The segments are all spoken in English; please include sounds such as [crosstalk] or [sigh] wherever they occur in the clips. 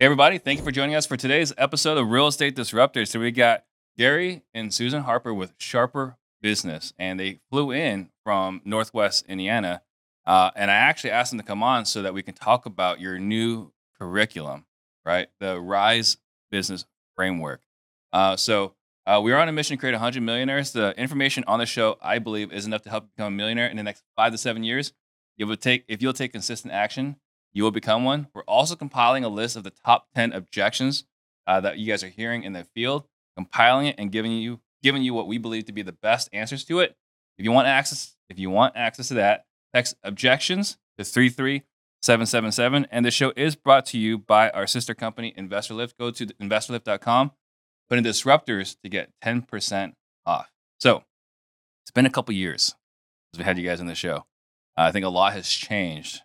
Hey everybody, thank you for joining us for today's episode of Real Estate Disruptors. So we got Gary and Susan Harper with Sharper Business, and they flew in from Northwest Indiana. Uh, and I actually asked them to come on so that we can talk about your new curriculum, right? The Rise Business Framework. Uh, so uh, we are on a mission to create 100 millionaires. The information on the show, I believe, is enough to help you become a millionaire in the next five to seven years. It would take if you'll take consistent action, you will become one. We're also compiling a list of the top 10 objections uh, that you guys are hearing in the field, compiling it and giving you giving you what we believe to be the best answers to it. If you want access, if you want access to that, text objections to 33777. And the show is brought to you by our sister company, InvestorLift. Go to investorlift.com, put in disruptors to get 10% off. So it's been a couple years since we had you guys on the show. Uh, I think a lot has changed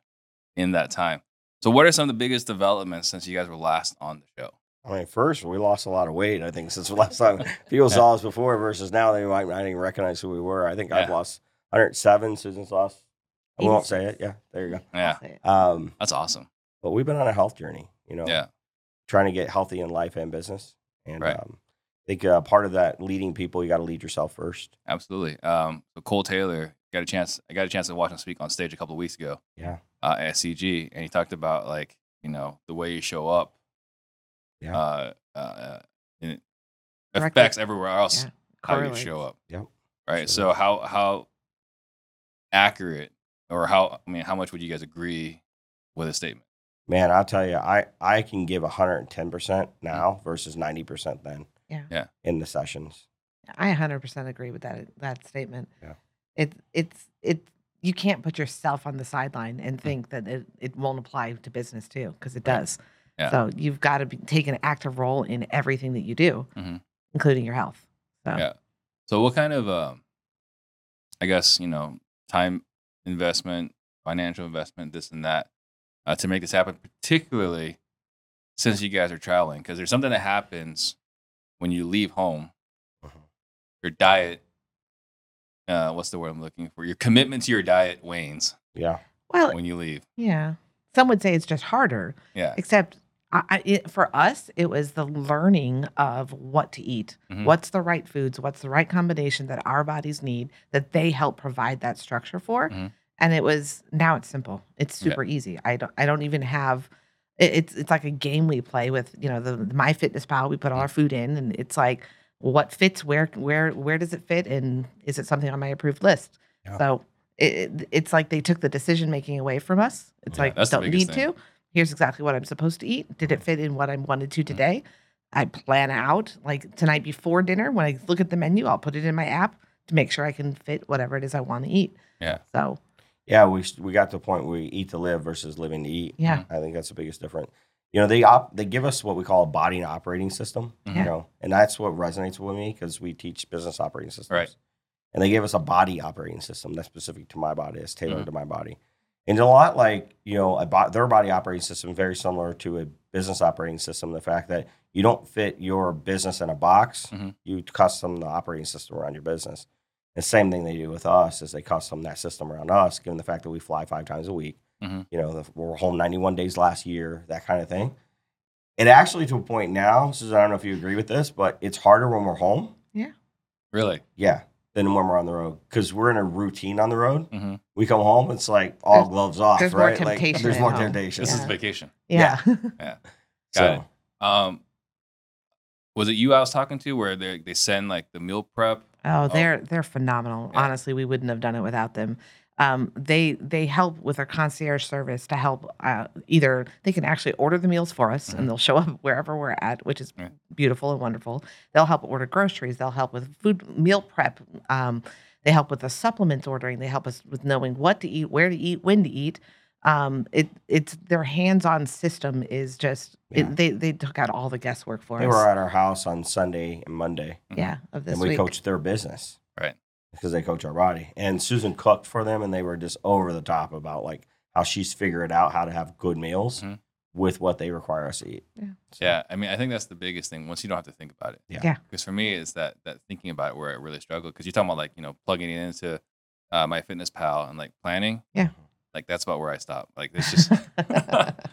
in that time. So, what are some of the biggest developments since you guys were last on the show? I mean, first we lost a lot of weight. I think since the last time [laughs] people saw us before versus now, they might not even recognize who we were. I think I've lost 107. Susan's lost. I won't say it. Yeah, there you go. Yeah. Um, that's awesome. but we've been on a health journey. You know, Yeah, trying to get healthy in life and business. And Right. um, I think uh, part of that leading people, you got to lead yourself first. absolutely. Um, so Cole Taylor got a chance. I got a chance to watch him speak on stage a couple of weeks ago Yeah, uh, at CG, and he talked about like you know the way you show up. Yeah. Uh, uh, and it Directly- affects everywhere else Yeah, how you show up. Yep. Right. Sure So how how accurate or how I mean how much would you guys agree with a statement? man, I'll tell you, I I can give 110 percent Mm-hmm. now versus 90 percent then. Yeah. Yeah. In the sessions. I 100% agree with that that statement. Yeah. It it's it you can't put yourself on the sideline Mm. and think that it, it won't apply to business too because it does. Yeah. So you've got to be, take an active role in everything that you do, Mhm. including your health. So Yeah. So what kind of um I guess, you know, time investment, financial investment, this and that, uh, to make this happen, particularly since you guys are traveling, because there's something that happens when you leave home. Mhm. Your diet, uh, what's the word I'm looking for? Your commitment to your diet wanes Yeah. well, when you leave. yeah. Some would say it's just harder, Yeah. except I, I, it, for us, it was the learning of what to eat. Mhm. What's the right foods? What's the right combination that our bodies need that they help provide that structure for? Mhm. And it was now it's simple. It's Yeah. super easy. I don't I don't even have it, it's it's like a game we play with, you know, the, the My Fitness Pal. We put all our food in and it's like what fits where where where does it fit and is it something on my approved list? Yeah. So it, it- it's like they took the decision making away from us. It's Yeah, like that's don't biggest need thing. to. Here's exactly what I'm supposed to eat. Did it fit in what I wanted to Mhm. today? I plan out like tonight before dinner when I look at the menu, I'll put it in my app to make sure I can fit whatever it is I want to eat. Yeah. So Yeah, we we got to the point where we eat to live versus living to eat. yeah, I think that's the biggest difference. You know, they op- they give us what we call a body and operating system. Mhm. You know, and that's what resonates with me because we teach business operating systems. Right. And they gave us a body operating system that's specific to my body, it's tailored Mhm. to my body. And a lot like you know, a bo- their body operating system very similar to a business operating system. The fact that you don't fit your business in a box, Mhm. you custom the operating system around your business. The same thing they do with us is they custom that system around us, given the fact that we fly five times a week. Mhm. You know, the, we're home 91 days last year, that kind of thing. It actually to a point now, Susan, I don't know if you agree with this, but it's harder when we're home. Yeah. Really? Yeah. Than when we're on the road. Because we're in a routine on the road. hmm We come home, it's like all There's- gloves off, there's more right? temptation like, there's more home. temptation. This is Yeah. vacation. [laughs] yeah, Got so, it. Um, was it you I was talking to where they they send like the meal prep? Oh, they're they're phenomenal. Yeah. Honestly, we wouldn't have done it without them. Um, they they help with our concierge service to help uh, either they can actually order the meals for us Mhm. and they'll show up [laughs] wherever we're at, which is Yeah. beautiful and wonderful. They'll help order groceries. They'll help with food meal prep. Um, they help with the supplements ordering. They help us with knowing what to eat, where to eat, when to eat. Um, it it's their hands-on system is just Yeah. it, they they took out all the guesswork for they us. They were at our house on Sunday and Monday, yeah, of this and we week. coached their business. Right. Because they coach our body. And Susan cooked for them, and they were just over the top about like how she's figured out how to have good meals Mhm. with what they require us to eat. Yeah. So, Yeah, I mean, I think that's the biggest thing. Once you don't have to think about it. Yeah. Yeah. Because for me, it's that that thinking about it where I really struggle. Because you're talking about like you know plugging it into uh, my Fitness Pal and like planning. Yeah. like that's about where I stop. Like it's just [laughs] [laughs]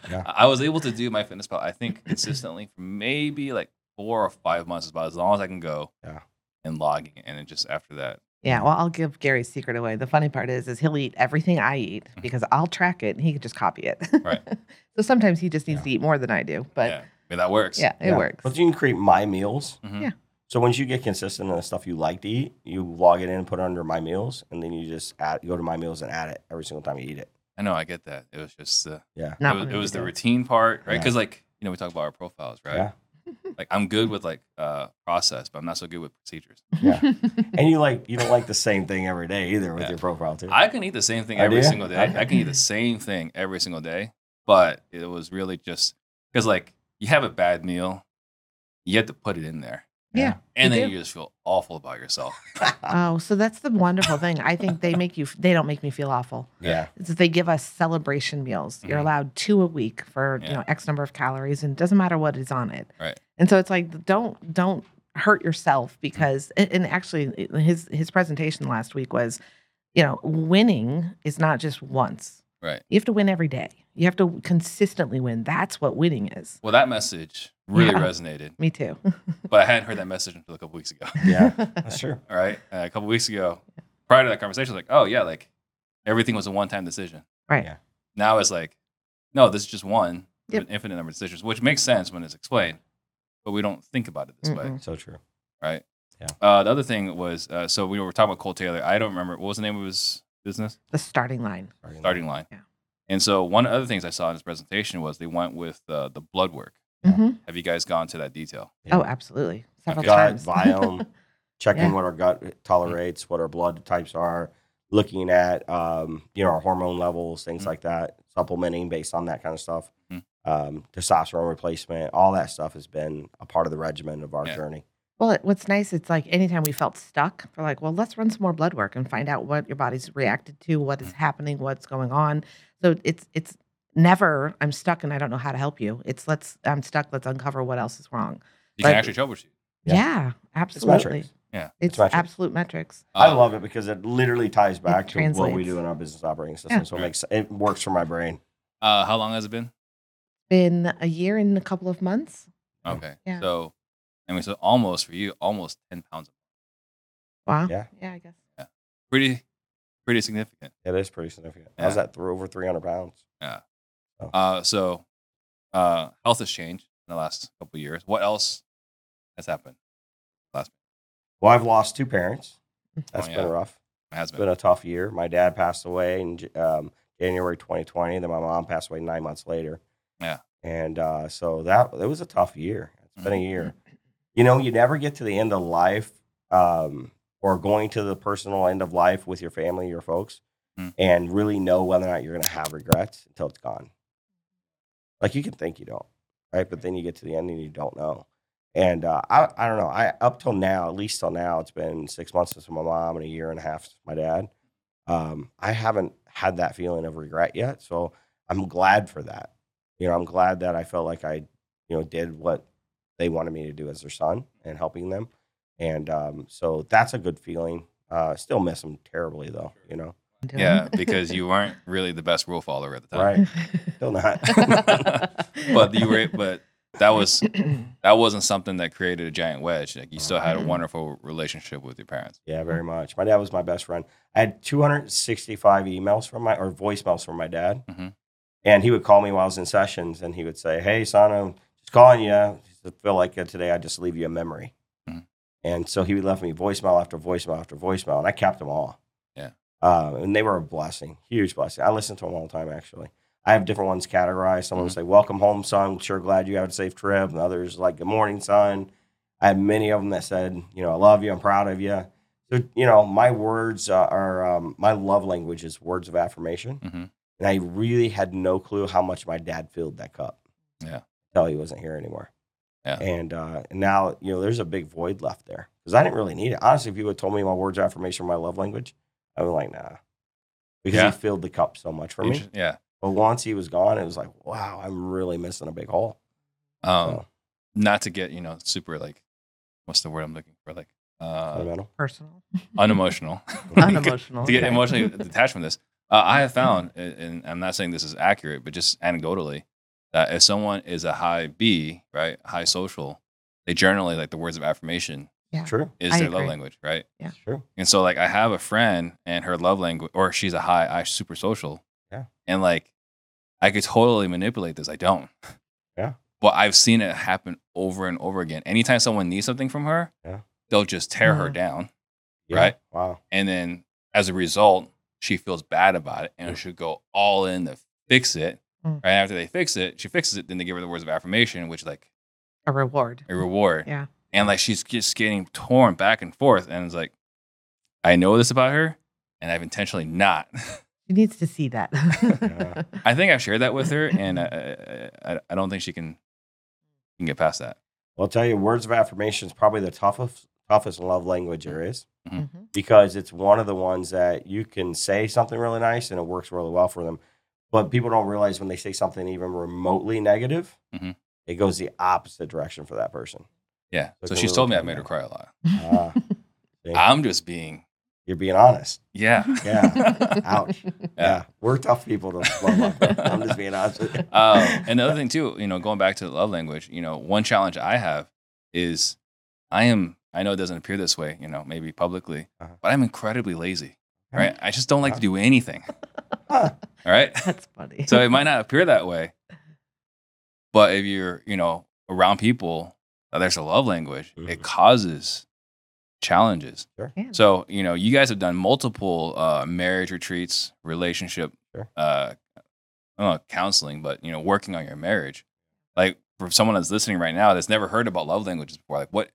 Yeah. I was able to do my fitness pal I think consistently for maybe like four or five months about as long as I can go. Yeah. And logging and then just after that. Yeah, well, I'll give Gary's secret away. The funny part is, is he'll eat everything I eat Mhm. because I'll track it and he can just copy it. Right. [laughs] so sometimes he just needs Yeah. to eat more than I do, but yeah. I mean, that works. yeah, it Yeah. works. But you can create my meals. Mhm. Yeah. So once you get consistent in the stuff you like to eat, you log it in, and put it under my meals, and then you just add, go to my meals and add it every single time you eat it. I know I get that. It was just uh, Yeah. Not it was, it was the routine part, right? Yeah. Because like you know we talk about our profiles, right? Yeah. [laughs] Like I'm good with like uh process, but I'm not so good with procedures. Yeah. [laughs] And you like you don't like the same thing every day either with Yeah. your profile too. I can eat the same thing Oh, every single day. I can eat the same thing every single day, but it was really just because like you have a bad meal, you have to put it in there, yeah. and then do. you just feel awful about yourself. [laughs] Oh, so that's the wonderful thing. I think they make you. They don't make me feel awful. yeah. It's that they give us celebration meals. You're Mhm. allowed two a week for you know X number of calories, and it doesn't matter what is on it. Right. And so it's like don't don't hurt yourself because and and actually his his presentation last week was, you know, winning is not just once. Right. You have to win every day. You have to consistently win. That's what winning is. Well, that message really Yeah. resonated, Me too. [laughs] but I hadn't heard that message until a couple weeks ago. Yeah. [laughs] That's true. All right, uh, a couple weeks ago, prior to that conversation, I was like, oh yeah, like everything was a one-time decision. Right. Yeah. Now it's like, no, this is just one, Yep. an infinite number of decisions, which makes sense when it's explained, but we don't think about it this way, Mm-mm. So true. right? Yeah. Uh, the other thing was, uh, so we were talking about Cole Taylor. I don't remember what was the name of his business, The starting line. starting line. Yeah. And so one of the other things I saw in his presentation was they went with uh, the blood work. Yeah. Mhm. Have you guys gone to that detail? Yeah. Oh, absolutely. Several Gut, times. biome, [laughs] checking Yeah. what our gut tolerates, what our blood types are, looking at um, you know our hormone levels, things Mhm. like that, supplementing based on that kind of stuff. Mhm. Um, testosterone replacement, all that stuff has been a part of the regimen of our Yeah. journey. Well, it- what's nice, it's like anytime we felt stuck, we're like, well, let's run some more blood work and find out what your body's reacted to, what is Mhm. happening, what's going on. So it's it's never I'm stuck and I don't know how to help you. It's let's I'm stuck. Let's uncover what else is wrong. You can But- actually troubleshoot. Yeah. Yeah, absolutely. metrics. Yeah. it's, metrics. absolute metrics. I Uh, love it because it literally ties back to what we do in our business operating system. Yeah. So it makes it works for my brain. Uh, how long has it been? Been a year and a couple of months. Okay. Yeah. So, I mean, so almost for you, almost 10 pounds. Wow. Yeah. Yeah, I guess. Yeah. Pretty, pretty significant. It is pretty significant. I was Yeah. at th- over 300 pounds. Uh, so, uh, health has changed in the last couple of years. What else has happened? Last Well, I've lost two parents. That's Oh, been yeah. rough. has It's been. been a tough year. My dad passed away in um, January 2020. Then my mom passed away nine months later. Yeah. And uh, so that it was a tough year. It's been a year. You know, you never get to the end of life um, or going to the personal end of life with your family, your folks, Mm. and really know whether or not you're going to have regrets until it's gone. Like you can think you don't, right? But then you get to the end and you don't know. And uh, I, I don't know. I up till now, at least till now, it's been six months since my mom and a year and a half since my dad. Um, I haven't had that feeling of regret yet, so I'm glad for that. You know, I'm glad that I felt like I, you know, did what they wanted me to do as their son and helping them, and um, so that's a good feeling. Uh, still miss them terribly though. You know, Doing. Yeah, because you weren't really the best rule follower at the time. right? Still not. [laughs] But you were, but that was that wasn't something that created a giant wedge. Like you still had a Mhm. wonderful relationship with your parents. Yeah, very much. My dad was my best friend. I had 265 emails from my or voicemails from my dad, Mhm. and he would call me while I was in sessions, and he would say, "Hey, son, I'm just calling you. I feel like uh, today I just leave you a memory." Mhm. And so he would left me voicemail after voicemail after voicemail, and I kept them all. Uh, and they were a blessing, huge blessing. I listen to them all the time, actually. I have different ones categorized. Someone Mhm. would say, "Welcome home, son. Sure glad you had a safe trip," and others like, "Good morning, son." I had many of them that said, "You know, I love you. I'm proud of you." So, you know, my words uh, are um, my love language is words of affirmation. hmm And I really had no clue how much my dad filled that cup. Yeah. Until he wasn't here anymore. Yeah. And, uh, and now, you know, there's a big void left there because I didn't really need it. Honestly, if you would told me my words of affirmation, my love language, I was like, nah. Because Yeah. he filled the cup so much for me. Inter- Yeah. But once he was gone, it was like, wow, I'm really missing a big hole. Um, So, not to get you know super like, what's the word I'm looking for? Like, uh, fundamental. Personal. [laughs] unemotional. [laughs] Unemotional. to get okay. emotionally [laughs] detached from this. Uh, I have found, and and I'm not saying this is accurate, but just anecdotally, that if someone is a high B, right, high social, they generally like the words of affirmation Yeah. True. is I their love language, right? Yeah. True. And so like I have a friend and her love language, or she's a high, I super social. Yeah. And like I could totally manipulate this. I don't. Yeah. But I've seen it happen over and over again. Anytime someone needs something from her, Yeah. they'll just tear her Mhm. down. Yeah. Right. Wow. And then as a result, she feels bad about it and should go all in to fix it. Mm. Right after they fix it, she fixes it, then they give her the words of affirmation, which like A reward. a reward. Yeah. And like she's just getting torn back and forth. And it's like, I know this about her, and I've intentionally not. [laughs] She needs to see that. Yeah. I think I've shared that with her, and I, I, I don't think she can can get past that. Well, I'll tell you, words of affirmation is probably the toughest toughest love language there is Mhm. because it's one of the ones that you can say something really nice and it works really well for them. But people don't realize when they say something even remotely negative, Mhm. it goes the opposite direction for that person. Yeah. So So she's told me I bit made her cry a lot. [laughs] See? I'm just being, You're being honest. yeah. Yeah. [laughs] Ouch. Yeah. Yeah. We're tough people to love. like that. I'm just being honest with [laughs] you. Um, and the other thing too, you know, going back to the love language, you know, one challenge I have is I am. I know it doesn't appear this way, you know, maybe publicly, Uh-huh. but I'm incredibly lazy. Yeah. Right? I just don't like to do anything. All right. That's funny. so it might not appear that way, but if you're, you know, around people that there's a love language, it Mhm. causes challenges. Yeah. So, you know, you guys have done multiple uh, marriage retreats, relationship, Sure. uh, I don't know, counseling, but, you know, working on your marriage. Like for someone that's listening right now that's never heard about love languages before, like what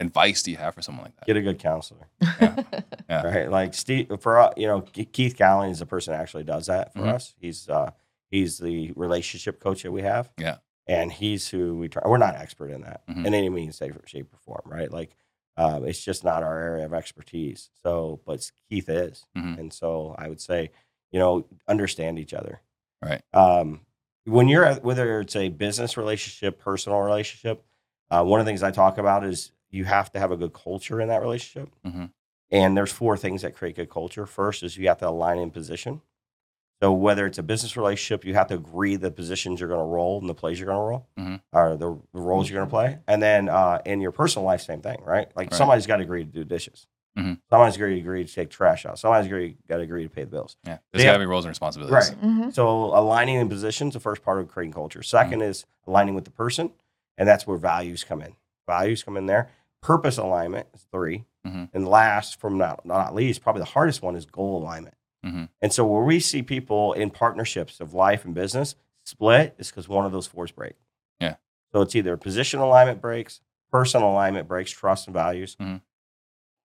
advice do you have for someone like that? Get a good counselor. Yeah. [laughs] Right. Like Steve, for uh, you know, Keith Gallen is the person that actually does that for Mhm. us. He's uh, he's the relationship coach that we have. Yeah. And he's who we try. We're not expert in that Mhm. in any means, shape, or form. Right. Like, um, it's just not our area of expertise. So, but Keith is, Mhm. and so I would say, you know, understand each other. Right. Um, when you're whether it's a business relationship, personal relationship, uh, one of the things I talk about is you have to have a good culture in that relationship. Mhm. And there's four things that create good culture. First is you have to align in position. So whether it's a business relationship, you have to agree the positions you're going to roll and the plays you're going to roll, Mhm. or the, the roles you're going to play. And then uh, in your personal life, same thing, right? Like Right. somebody's got to agree to do dishes. Mhm. Somebody's got to agree to take trash out. Somebody's got to agree to pay the bills. Yeah. there's got to be roles and responsibilities. Right. Mhm. So aligning in positions, the first part of creating culture. 2nd is aligning with the person, and that's where values come in. Values come in there. Purpose alignment is 3 Mhm. and last, from not not least, probably the hardest one is goal alignment. Mhm. And so where we see people in partnerships of life and business split is because one of those fours break. Yeah. So it's either position alignment breaks, personal alignment breaks, trust and values. Mhm.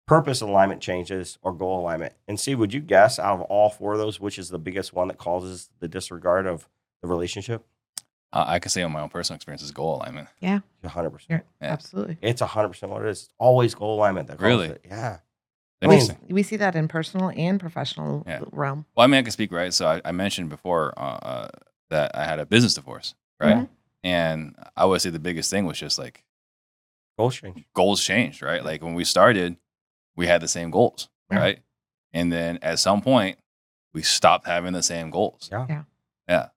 Purpose alignment changes or goal alignment. And see, would you guess out of all four of those, which is the biggest one that causes the disregard of the relationship? Uh, I can say on my own personal experience is goal alignment. Yeah. 100%. Yeah, Yeah. Absolutely. It's 100% what it is. It's always goal alignment that causes Really? it. Yeah. We, Interesting. we see that in personal and professional Yeah. realm. Well, I mean, I can speak, right? So I, I mentioned before uh, uh, that I had a business divorce, right? Mhm. And I would say the biggest thing was just like Goals change. goals changed, right? Like when we started, we had the same goals, Yeah. right? And then at some point, we stopped having the same goals. Yeah. Yeah. Yeah.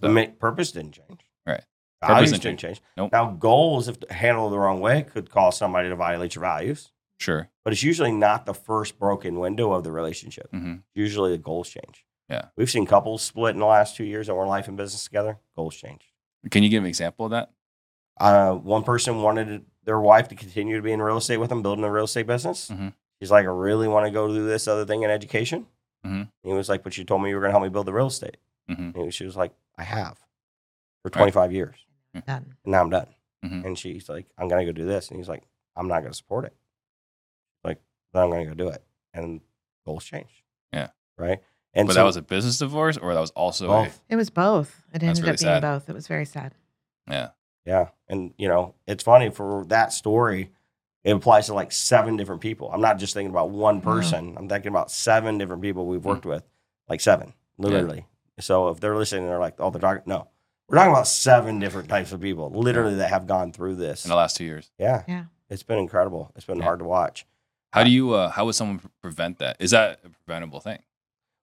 So- make purpose didn't change. Right. Values didn't didn't change. Nope. Now goals, if handled the wrong way, could cause somebody to violate your values. Sure. But it's usually not the first broken window of the relationship. hmm Usually the goals change. Yeah. We've seen couples split in the last two years that were in life and business together. Goals change. Can you give an example of that? Uh, one person wanted their wife to continue to be in real estate with them, building a real estate business. Mhm. She's like, I really want to go do this other thing in education. Mhm. He was like, but you told me you were going to help me build the real estate. hmm And she was like, I have for 25 years. Done. And now I'm done. Mhm. And she's like, I'm going to go do this. And he's like, I'm not going to support it. Like, then I'm going to go do it. And goals change. Yeah. Right. And but so that was a business divorce, or that was also a, both. It was both. It ended really up being sad. both. It was very sad. yeah. Yeah. And, you know, it's funny for that story, it applies to like seven different people. I'm not just thinking about one Yeah. person. I'm thinking about seven different people we've Hmm. worked with, like seven, literally. So if they're listening, they're like, oh, they're talking. No, we're talking about seven different types of people, literally, that have gone through this. In the last two years, Yeah. Yeah. It's been incredible. It's been Yeah. hard to watch. How do you? Uh, how would someone prevent that? Is that a preventable thing?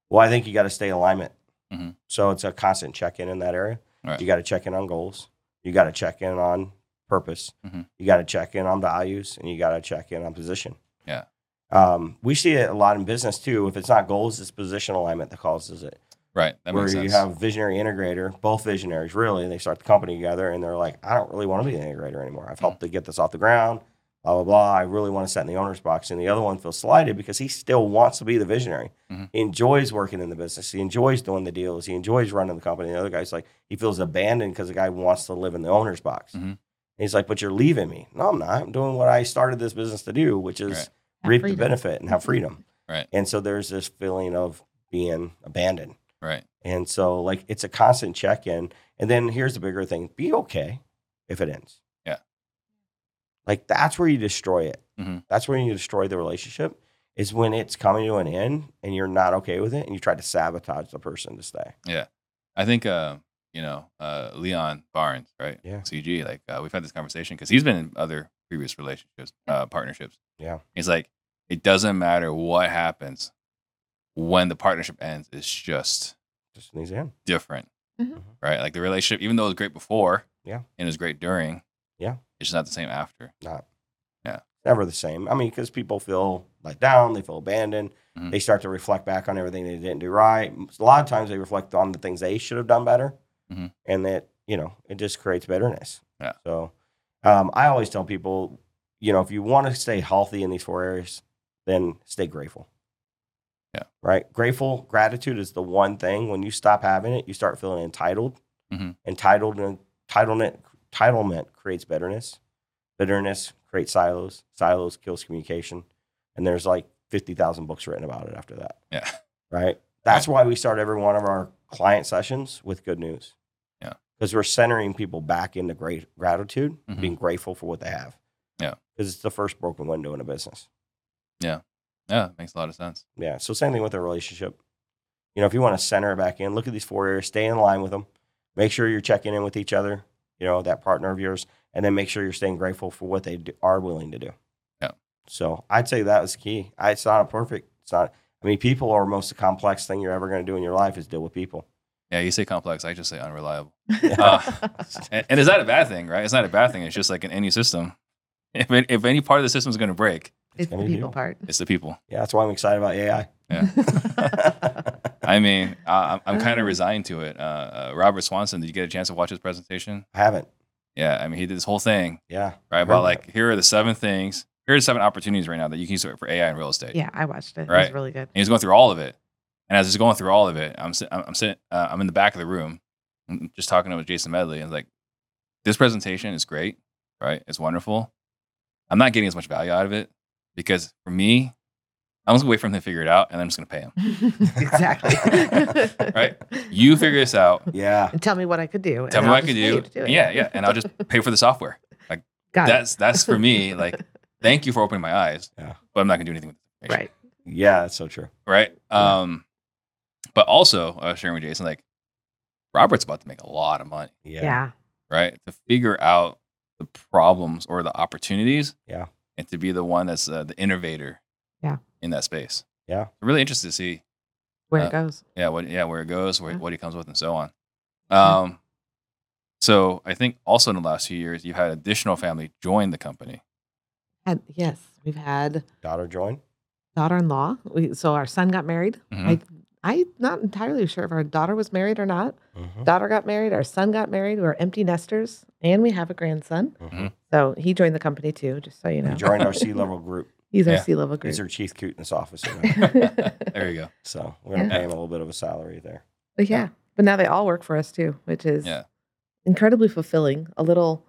Well, I think you got to stay in alignment. Mhm. So it's a constant check in in that area. Right. You got to check in on goals. You got to check in on purpose. Mhm. You got to check in on values, and you got to check in on position. Yeah. Um, we see it a lot in business too. If it's not goals, it's position alignment that causes it. Right. That where you have visionary integrator, both visionaries really, they start the company together and they're like, I don't really want to be an integrator anymore. I've helped to get this off the ground, blah, blah, blah. I really want to sit in the owner's box. And the other one feels slighted because he still wants to be the visionary. Mhm. He enjoys working in the business. He enjoys doing the deals. He enjoys running the company. The other guy's like, he feels abandoned because the guy wants to live in the owner's box. Mhm. And he's like, but you're leaving me. No, I'm not. I'm doing what I started this business to do, which is Right. Reap the benefit and have freedom. Right. And so there's this feeling of being abandoned. right. And so, like, it's a constant check in. And then here's the bigger thing be okay if it ends. Yeah. Like, that's where you destroy it. Mhm. That's where you destroy the relationship, is when it's coming to an end and you're not okay with it and you try to sabotage the person to stay. Yeah. I think uh, you know uh, Leon Barnes, right? Yeah. CG. Like uh, we've had this conversation because he's been in other previous relationships, uh, partnerships. Yeah. He's like, it doesn't matter what happens when the partnership ends. It's just Just needs to end. different, Mhm. right? Like the relationship, even though it was great before, Yeah. and it was great during, Yeah. It's just not the same after. Not. Yeah. Never the same. I mean, because people feel let down, they feel abandoned. Mhm. They start to reflect back on everything they didn't do right. A lot of times they reflect on the things they should have done better. Mhm. And that, you know, it just creates bitterness. Yeah. So um, I always tell people, you know, if you want to stay healthy in these four areas, then stay grateful. Yeah. Right. Grateful, gratitude is the one thing. When you stop having it, you start feeling entitled. Mhm. Entitled and entitlement, entitlement creates bitterness. Bitterness creates silos. Silos kills communication. And there's like 50,000 books written about it after that. Yeah. Right. That's why we start every one of our client sessions with good news. Yeah. Because we're centering people back into great gratitude, Mhm. being grateful for what they have. Yeah. Because it's the first broken window in a business. Yeah, Yeah. makes a lot of sense. Yeah. So same thing with a relationship. You know, if you want to center it back in, look at these four areas, stay in line with them. Make sure you're checking in with each other, you know, that partner of yours, and then make sure you're staying grateful for what they do, are willing to do. Yeah. So I'd say that was key. I, it's not a perfect. It's not. I mean, people are most complex thing you're ever going to do in your life is deal with people. Yeah, you say complex, I just say unreliable. [laughs] Uh, And, and is that a bad thing, right? It's not a bad thing. It's just like in any system. If, it, if any part of the system is going to break, it's the people you. part. it's the people. Yeah, that's why I'm excited about AI. Yeah. [laughs] [laughs] I mean, I, I'm- I'm kind of resigned to it. Uh, uh, Robert Swanson, did you get a chance to watch his presentation? I haven't. Yeah, I mean, he did this whole thing, Yeah. right? About like, here are the seven things, here are the seven opportunities right now that you can use for AI in real estate. yeah, I watched it. It Right. was really good. And he's going through all of it. And as he's going through all of it, I'm I'm I'm sitting, uh, I'm in the back of the room, mm, just talking to with Jason Medley, and like, this presentation is great, right? It's wonderful. I'm not getting as much value out of it because for me, I'm just gonna wait for him to figure it out, and I'm just gonna pay him. [laughs] exactly. [laughs] Right? You figure this out. Yeah. And tell me what I could do. Tell me I'll what I could pay you do. Yeah, yeah, and I'll just [laughs] pay for the software. Got That's that's for me. Like, thank you for opening my eyes. Yeah. But I'm not gonna do anything with it. Right. Yeah, that's so true. right? Um, but also uh, sharing with Jason, like Robert's about to make a lot of money, Yeah. Yeah. right? To figure out the problems or the opportunities, Yeah. and to be the one that's uh, the innovator, Yeah. in that space. Yeah. I'm really interested to see, Where Uh, it goes. yeah, what yeah where it goes, where, Yeah. what he comes with, and so on. Yeah. Um, so I think also in the last few years, you've had additional family join the company. Had, yes, we've had Daughter join. daughter-in-law. We, so our son got married. Mhm. I, I'm not entirely sure if our daughter was married or not. Mhm. Daughter got married. Our son got married. We're empty nesters, and we have a grandson. Mhm. So he joined the company too. Just so you know, He joined our [laughs] C level group. He's our Yeah. C level group. He's our chief cuteness officer. [laughs] There you go. so we're gonna Yeah. pay him a little bit of a salary there. But yeah, but now they all work for us too, which is Yeah. incredibly fulfilling. A little,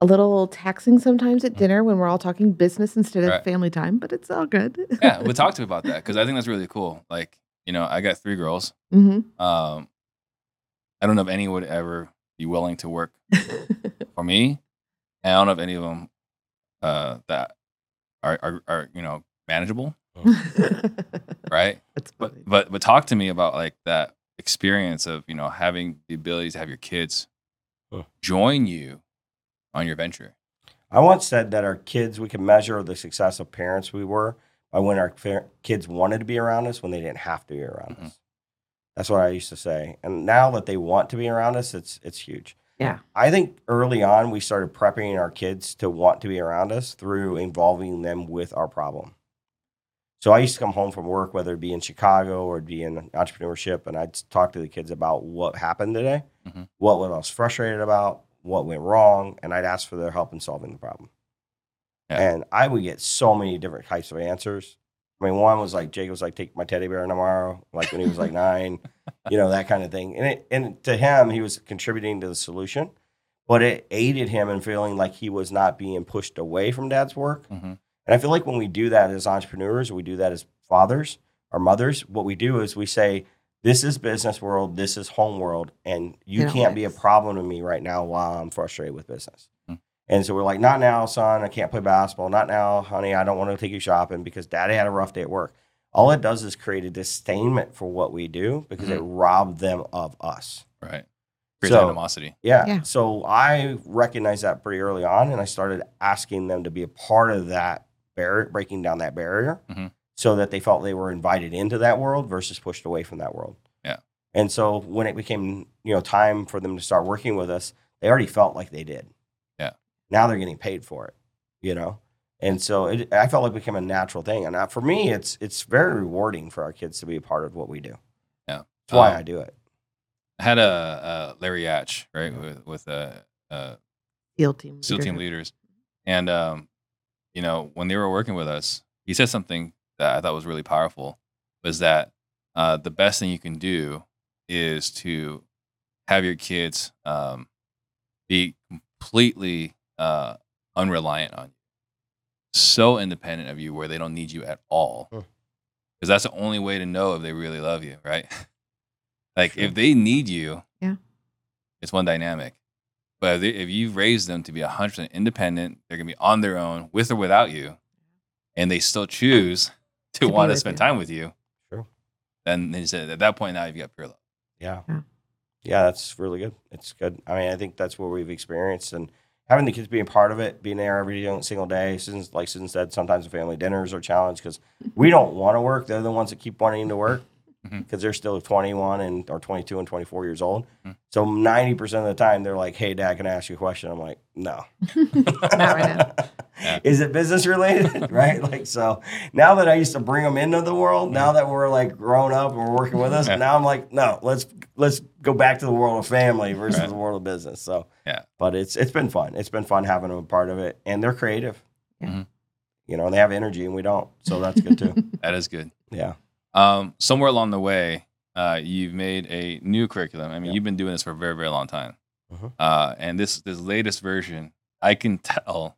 a little taxing sometimes at Mm. dinner when we're all talking business instead of Right. family time, but it's all good. [laughs] Yeah, we talked to me about that because I think that's really cool. Like, you know, I got three girls. hmm Um, I don't know if any would ever be willing to work [laughs] for me. And I don't know if any of them uh, that are, are, are, you know, manageable, [laughs] right? That's But, funny. but, but talk to me about like that experience of, you know, having the ability to have your kids Huh. join you on your venture. I once said that our kids, we can measure the success of parents we were by when our fa- kids wanted to be around us when they didn't have to be around Mhm. us. That's what I used to say. And now that they want to be around us, it's it's huge. Yeah. I think early on we started prepping our kids to want to be around us through involving them with our problem. So I used to come home from work, whether it be in Chicago or be in entrepreneurship, and I'd talk to the kids about what happened today, Mhm. what I was frustrated about, what went wrong, and I'd ask for their help in solving the problem. Yeah. And I would get so many different types of answers. I mean, one was like Jake was like, "Take my teddy bear tomorrow," like when he was like [laughs] nine, you know, that kind of thing. And it, and to him, he was contributing to the solution, but it aided him in feeling like he was not being pushed away from dad's work. Mhm. And I feel like when we do that as entrepreneurs, we do that as fathers or mothers. What we do is we say, "This is business world. This is home world, and you They don't can't be a problem to me right now while I'm frustrated with business." Hmm. And so we're like, "Not now, son. I can't play basketball. Not now, honey. I don't want to take you shopping because daddy had a rough day at work." All it does is create a disdainment for what we do because it robbed them of us. Right. Create So- animosity. Yeah. Yeah. So I recognized that pretty early on, and I started asking them to be a part of that barrier, breaking down that barrier, Mhm. so that they felt they were invited into that world versus pushed away from that world. Yeah. And so when it became you know time for them to start working with us, they already felt like they did. Yeah. Now they're getting paid for it. You know. And so it, I felt like it became a natural thing, and uh, for me, it's it's very rewarding for our kids to be a part of what we do. Yeah. That's why Um, I do it. I had a, a Larry Yatch, right, with with uh, uh, SEAL team. SEAL team leaders, and um, you know when they were working with us, he said something that I thought was really powerful. Was that uh, the best thing you can do is to have your kids um, be completely uh, unreliant on you, so independent of you, where they don't need you at all. Hmm. Because that's the only way to know if they really love you, right? [laughs] like Sure. if they need you, Yeah. it's one dynamic. But if, they, if you raise them to be 100% independent, they're going to be on their own with or without you, and they still choose to, To want to spend you. time with you, Sure. then they said at that point now you've got pure love. Yeah. Yeah. Yeah, that's really good. It's good. I mean, I think that's what we've experienced and having the kids being part of it, being there every single day. Since like Susan said, sometimes the family dinners are challenged because we don't want to work. They're the ones that keep wanting to work Mhm. because they're still 21 and or 22 and 24 years old. Mhm. So 90% of the time they're like, hey, dad, can I ask you a question? I'm like, no. [laughs] Not right now. Yeah. [laughs] Is it business related? [laughs] right? Like, so now that I used to bring them into the world, now that we're like grown up and we're working with us, Yeah. now I'm like, no, let's let's go back to the world of family versus Right. the world of business. So, Yeah. but it's it's been fun. It's been fun having them a part of it, and they're creative. Yeah. Mhm. You know, and they have energy, and we don't, so that's good too. That is good. yeah, Um, somewhere along the way, uh, you've made a new curriculum. I mean, Yeah. you've been doing this for a very, very long time. Mhm. Uh, and this this latest version, I can tell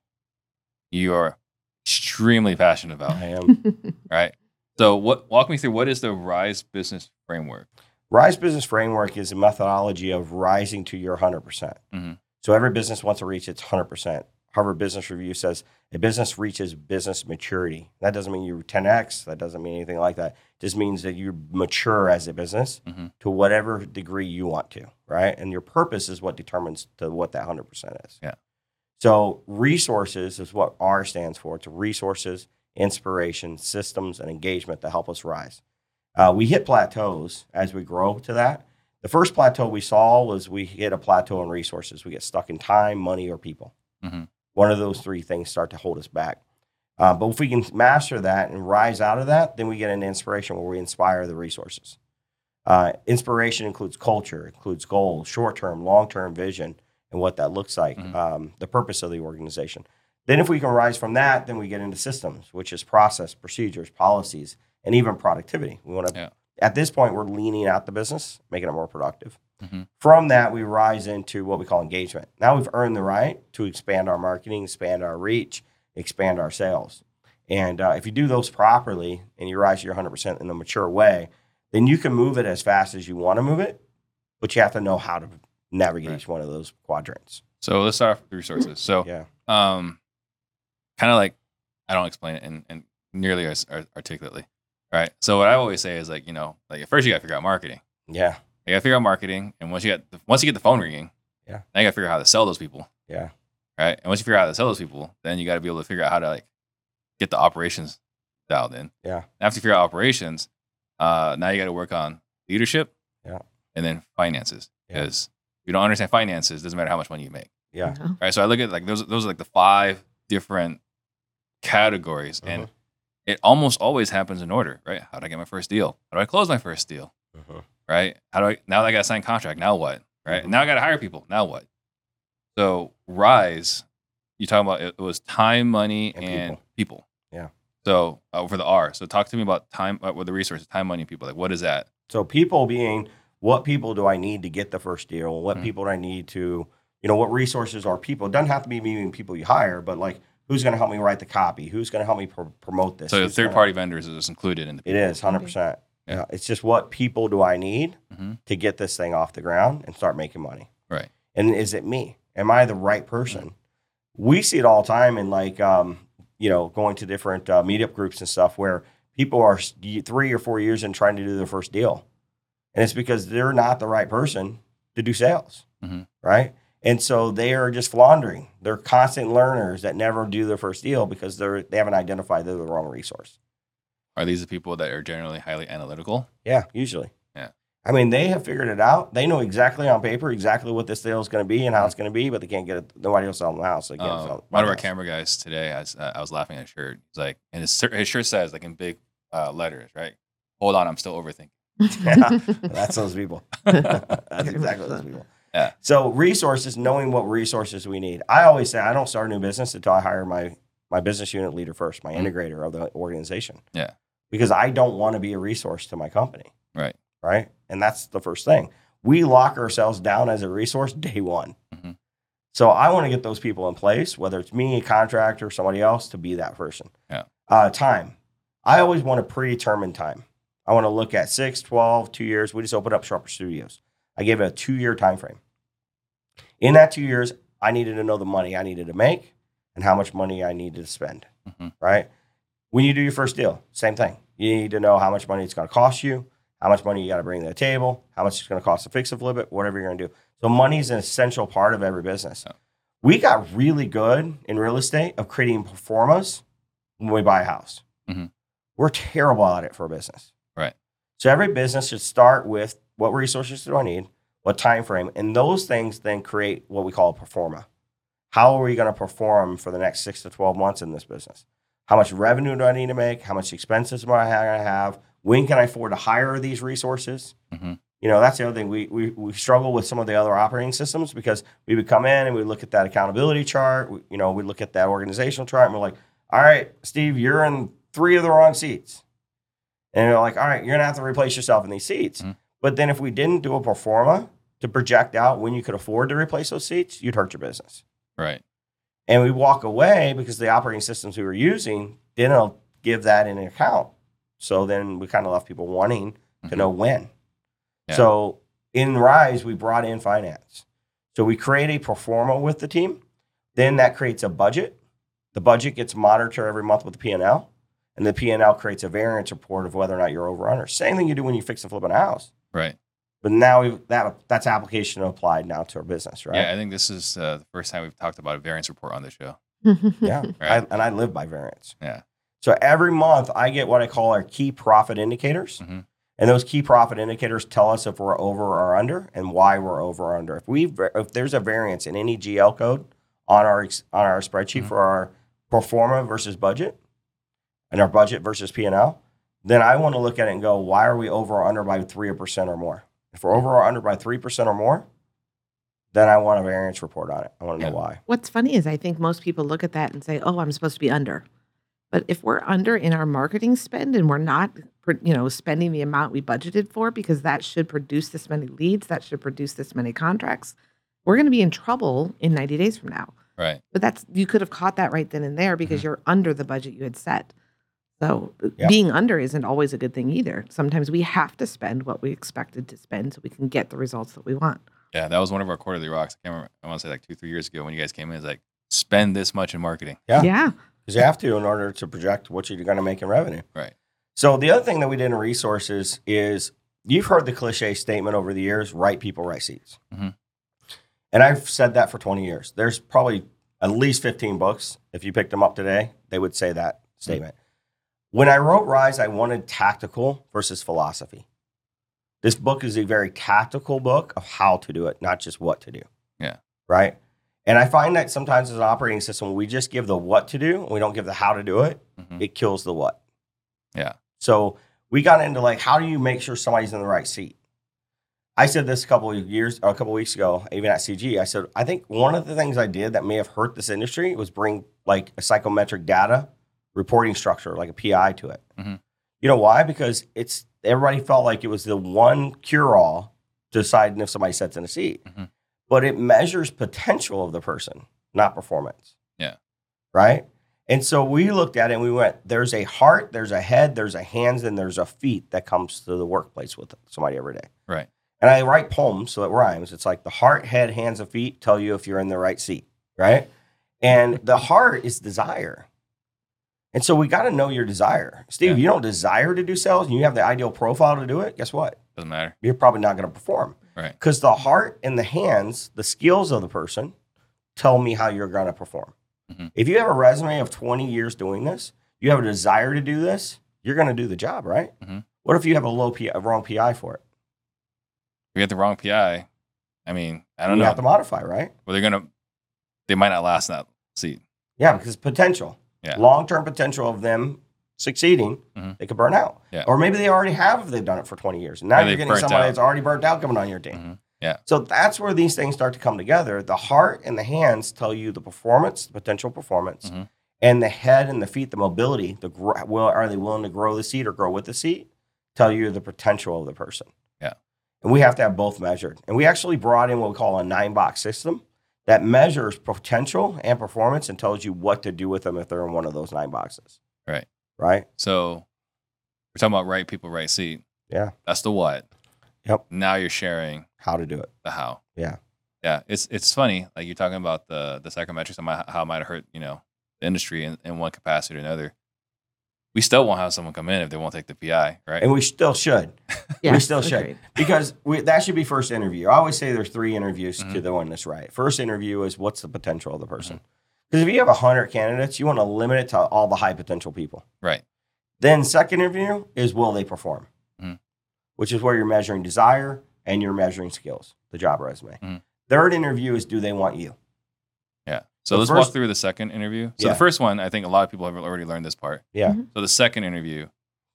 you are extremely passionate about. I am. [laughs] right? So, what walk me through what is the Rise Business Framework? Rise Business Framework is a methodology of rising to your 100%. percent Mhm. So every business wants to reach its 100%. Harvard Business Review says a business reaches business maturity. That doesn't mean you're 10x. That doesn't mean anything like that. It just means that you're mature as a business Mhm. to whatever degree you want to, right? And your purpose is what determines to what that 100% is. Yeah. So resources is what R stands for. It's resources, inspiration, systems, and engagement that help us rise. Uh, we hit plateaus as we grow to that. The first plateau we saw was we hit a plateau in resources. We get stuck in time, money, or people. Mhm. One of those three things start to hold us back. Uh, but if we can master that and rise out of that, then we get an inspiration where we inspire the resources. Uh, inspiration includes culture, includes goals, short term, long term vision, and what that looks like, Mhm. um, the purpose of the organization. Then, if we can rise from that, then we get into systems, which is process, procedures, policies, and even productivity. We want to, Yeah. at this point, we're leaning out the business, making it more productive. Mhm. From that, we rise into what we call engagement. Now we've earned the right to expand our marketing, expand our reach, expand our sales. And uh, if you do those properly and you rise to your 100% in a mature way, then you can move it as fast as you want to move it, but you have to know how to navigate Right. each one of those quadrants. So let's start off with resources. So, Yeah. um, kind of like I don't explain it in, in nearly as articulately, right? So what I always say is like you know, like at first you got to figure out marketing. Yeah. You got to figure out marketing, and once you get the, once you get the phone ringing, Yeah. then you got to figure out how to sell those people, Yeah. right? And once you figure out how to sell those people, then you got to be able to figure out how to like get the operations dialed in. Yeah. After you figure out operations, uh, now you got to work on leadership. Yeah. And then finances. Yeah. Because if you don't understand finances, doesn't matter how much money you make. Yeah. You know? Right. So I look at like those those are like the five different categories. And Mhm. it almost always happens in order, right? How do I get my first deal? How do I close my first deal? Mhm. Right? How do I now that I got a signed contract? Now what? Right? Mhm. Now I got to hire people. Now what? So rise, you talking about it, it was time, money, And and, people. people. Yeah. So uh, for the R, so talk to me about time uh, with the resources, time, money, and people. Like what is that? So people being what people do I need to get the first deal? What Mhm. people do I need to, you know, what resources are people? It doesn't have to be meaning people you hire, but like who's going to help me write the copy? Who's going to help me pr- promote this? So Who's third party vendors is included in the. It people. is hundred percent. Yeah. It's just what people do I need Mhm. to get this thing off the ground and start making money? Right. And is it me? Am I the right person? We see it all the time in like, um, you know, going to different uh, meetup groups and stuff where people are three or four years in trying to do their first deal, and it's because they're not the right person to do sales, Mhm. right? And so they are just floundering. They're constant learners that never do their first deal because they're they haven't identified they're the wrong resource. Are these the people that are generally highly analytical? Yeah, usually. Yeah. I mean, they have figured it out. They know exactly on paper exactly what this deal is going to be and how it's going to be, but they can't get it. Nobody else on the house. They can't Um, sell one of our camera guys today, I was, uh, I was laughing at his shirt. He's like, and his, shirt- his shirt says like in big uh, letters, right? Hold on, I'm still overthinking. [laughs] [laughs] Yeah, That's those people. [laughs] That's exactly those people. Yeah. So resources, knowing what resources we need. I always say I don't start a new business until I hire my my business unit leader first, my Mhm. integrator of the organization. Yeah. Because I don't want to be a resource to my company. Right. Right. And that's the first thing. We lock ourselves down as a resource day one. Mhm. So I want to get those people in place, whether it's me, a contractor, somebody else, to be that person. Yeah. Uh, time. I always want a predetermined time. I want to look at six, 12, two years. We just opened up Sharper Studios. I gave it a two year time frame. In that two years, I needed to know the money I needed to make and how much money I needed to spend. Mhm. Right. When you do your first deal, same thing. You need to know how much money it's going to cost you, how much money you got to bring to the table, how much it's going to cost to fix a flip it, whatever you're going to do. So money is an essential part of every business. Yeah. We got really good in real estate of creating performas when we buy a house. Mhm. We're terrible at it for a business. Right. So every business should start with what resources do I need, what time frame, and those things then create what we call a performa. How are we going to perform for the next six to 12 months in this business? How much revenue do I need to make? How much expenses am I going to have? When can I afford to hire these resources? Mhm. You know, that's the other thing. We, we, we struggle with some of the other operating systems because we would come in and we look at that accountability chart. We, you know, we look at that organizational chart and we're like, all right, Steve, you're in three of the wrong seats. And you're like, all right, you're going to have to replace yourself in these seats. Mhm. But then if we didn't do a performa to project out when you could afford to replace those seats, you'd hurt your business. Right. And we walk away because the operating systems we were using didn't give that in account. So then we kind of left people wanting to Mhm. know when. Yeah. So in Rise, we brought in finance. So we create a performa with the team. Then that creates a budget. The budget gets monitored every month with the P&L. And the P&L creates a variance report of whether or not you're over or under. Same thing you do when you fix and flip a house. Right. But now we've, that that's application applied now to our business, right? Yeah, I think this is uh, the first time we've talked about a variance report on the show. [laughs] Yeah. Right. I, and I live by variance. Yeah. So every month I get what I call our key profit indicators. Mhm. And those key profit indicators tell us if we're over or under and why we're over or under. If we if there's a variance in any GL code on our on our spreadsheet Mhm. for our performa versus budget and our budget versus P&L, then I want to look at it and go, why are we over or under by 3% or more? If we're over or under by 3% or more, then I want a variance report on it. I want to know why. What's funny is I think most people look at that and say, "Oh, I'm supposed to be under." But if we're under in our marketing spend and we're not, you know, spending the amount we budgeted for because that should produce this many leads, that should produce this many contracts, we're going to be in trouble in 90 days from now. Right. But that's you could have caught that right then and there because Mhm. you're under the budget you had set. So Yeah. being under isn't always a good thing either. Sometimes we have to spend what we expected to spend so we can get the results that we want. Yeah, that was one of our quarterly rocks. I can't remember. I want to say like two, three years ago when you guys came in. It's like spend this much in marketing. Yeah. yeah. because you have to in order to project what you're going to make in revenue. Right. So the other thing that we did in resources is you've heard the cliche statement over the years: right people, right seats. Mhm. And I've said that for 20 years. There's probably at least 15 books. If you picked them up today, they would say that statement. When I wrote Rise, I wanted tactical versus philosophy. This book is a very tactical book of how to do it, not just what to do. Yeah. Right. And I find that sometimes as an operating system, we just give the what to do and we don't give the how to do it, Mhm. it kills the what. Yeah. So we got into like, how do you make sure somebody's in the right seat? I said this a couple of years, or a couple of weeks ago, even at CG. I said, I think one of the things I did that may have hurt this industry was bring like a psychometric data reporting structure, like a PI to it. Mhm. You know why? Because it's everybody felt like it was the one cure all deciding if somebody sits in a seat. Mhm. But it measures potential of the person, not performance. Yeah. Right. And so we looked at it and we went, there's a heart, there's a head, there's a hands, and there's a feet that comes to the workplace with somebody every day. Right. And I write poems, so it rhymes. It's like the heart, head, hands, and feet tell you if you're in the right seat, right? And the heart is desire. And so we got to know your desire. Steve, Yeah. you don't desire to do sales and you have the ideal profile to do it, guess what? Doesn't matter. You're probably not going to perform. Right. Because the heart and the hands, the skills of the person, tell me how you're going to perform. Mhm. If you have a resume of 20 years doing this, you have a desire to do this, you're going to do the job, right? Mhm. What if you have a low P, a wrong PI for it? If you get the wrong PI, I mean, I don't know. have to modify, right? Well, they're gonna, they might not last in that seat. Yeah, because potential, Yeah. long term potential of them succeeding, Mhm. they could burn out. Yeah. Or maybe they already have if they've done it for 20 years. And now Or you're getting somebody out. that's already burnt out coming on your team. Mhm. Yeah. So that's where these things start to come together. The heart and the hands tell you the performance, the potential performance, Mhm. and the head and the feet, the mobility. The gr- will are they willing to grow the seat or grow with the seat? Tell you the potential of the person. Yeah. And we have to have both measured. And we actually brought in what we call a nine box system that measures potential and performance and tells you what to do with them if they're in one of those nine boxes. Right. Right. So we're talking about right people, right seat. Yeah. That's the what. Yep. Now you're sharing How to do it. the how. Yeah. Yeah. It's it's funny. Like you're talking about the the psychometrics and my- how it might have hurt, you know, the industry in, in one capacity or another. We still won't have someone come in if they won't take the PI, right? And we still should. [laughs] yeah, we still should. agreed. because we, that should be first interview. I always say there's three interviews to Mhm. the one that's right. First interview is what's the potential of the person. Mm-hmm. Because if you have hundred candidates, you want to limit it to all the high potential people. right. Then second interview is will they perform, Mhm. which is where you're measuring desire and you're measuring skills, the job resume. Mhm. Third interview is do they want you? Yeah. So The let's first- walk through the second interview. So Yeah. the first one, I think a lot of people have already learned this part. Yeah, Mhm. So the second interview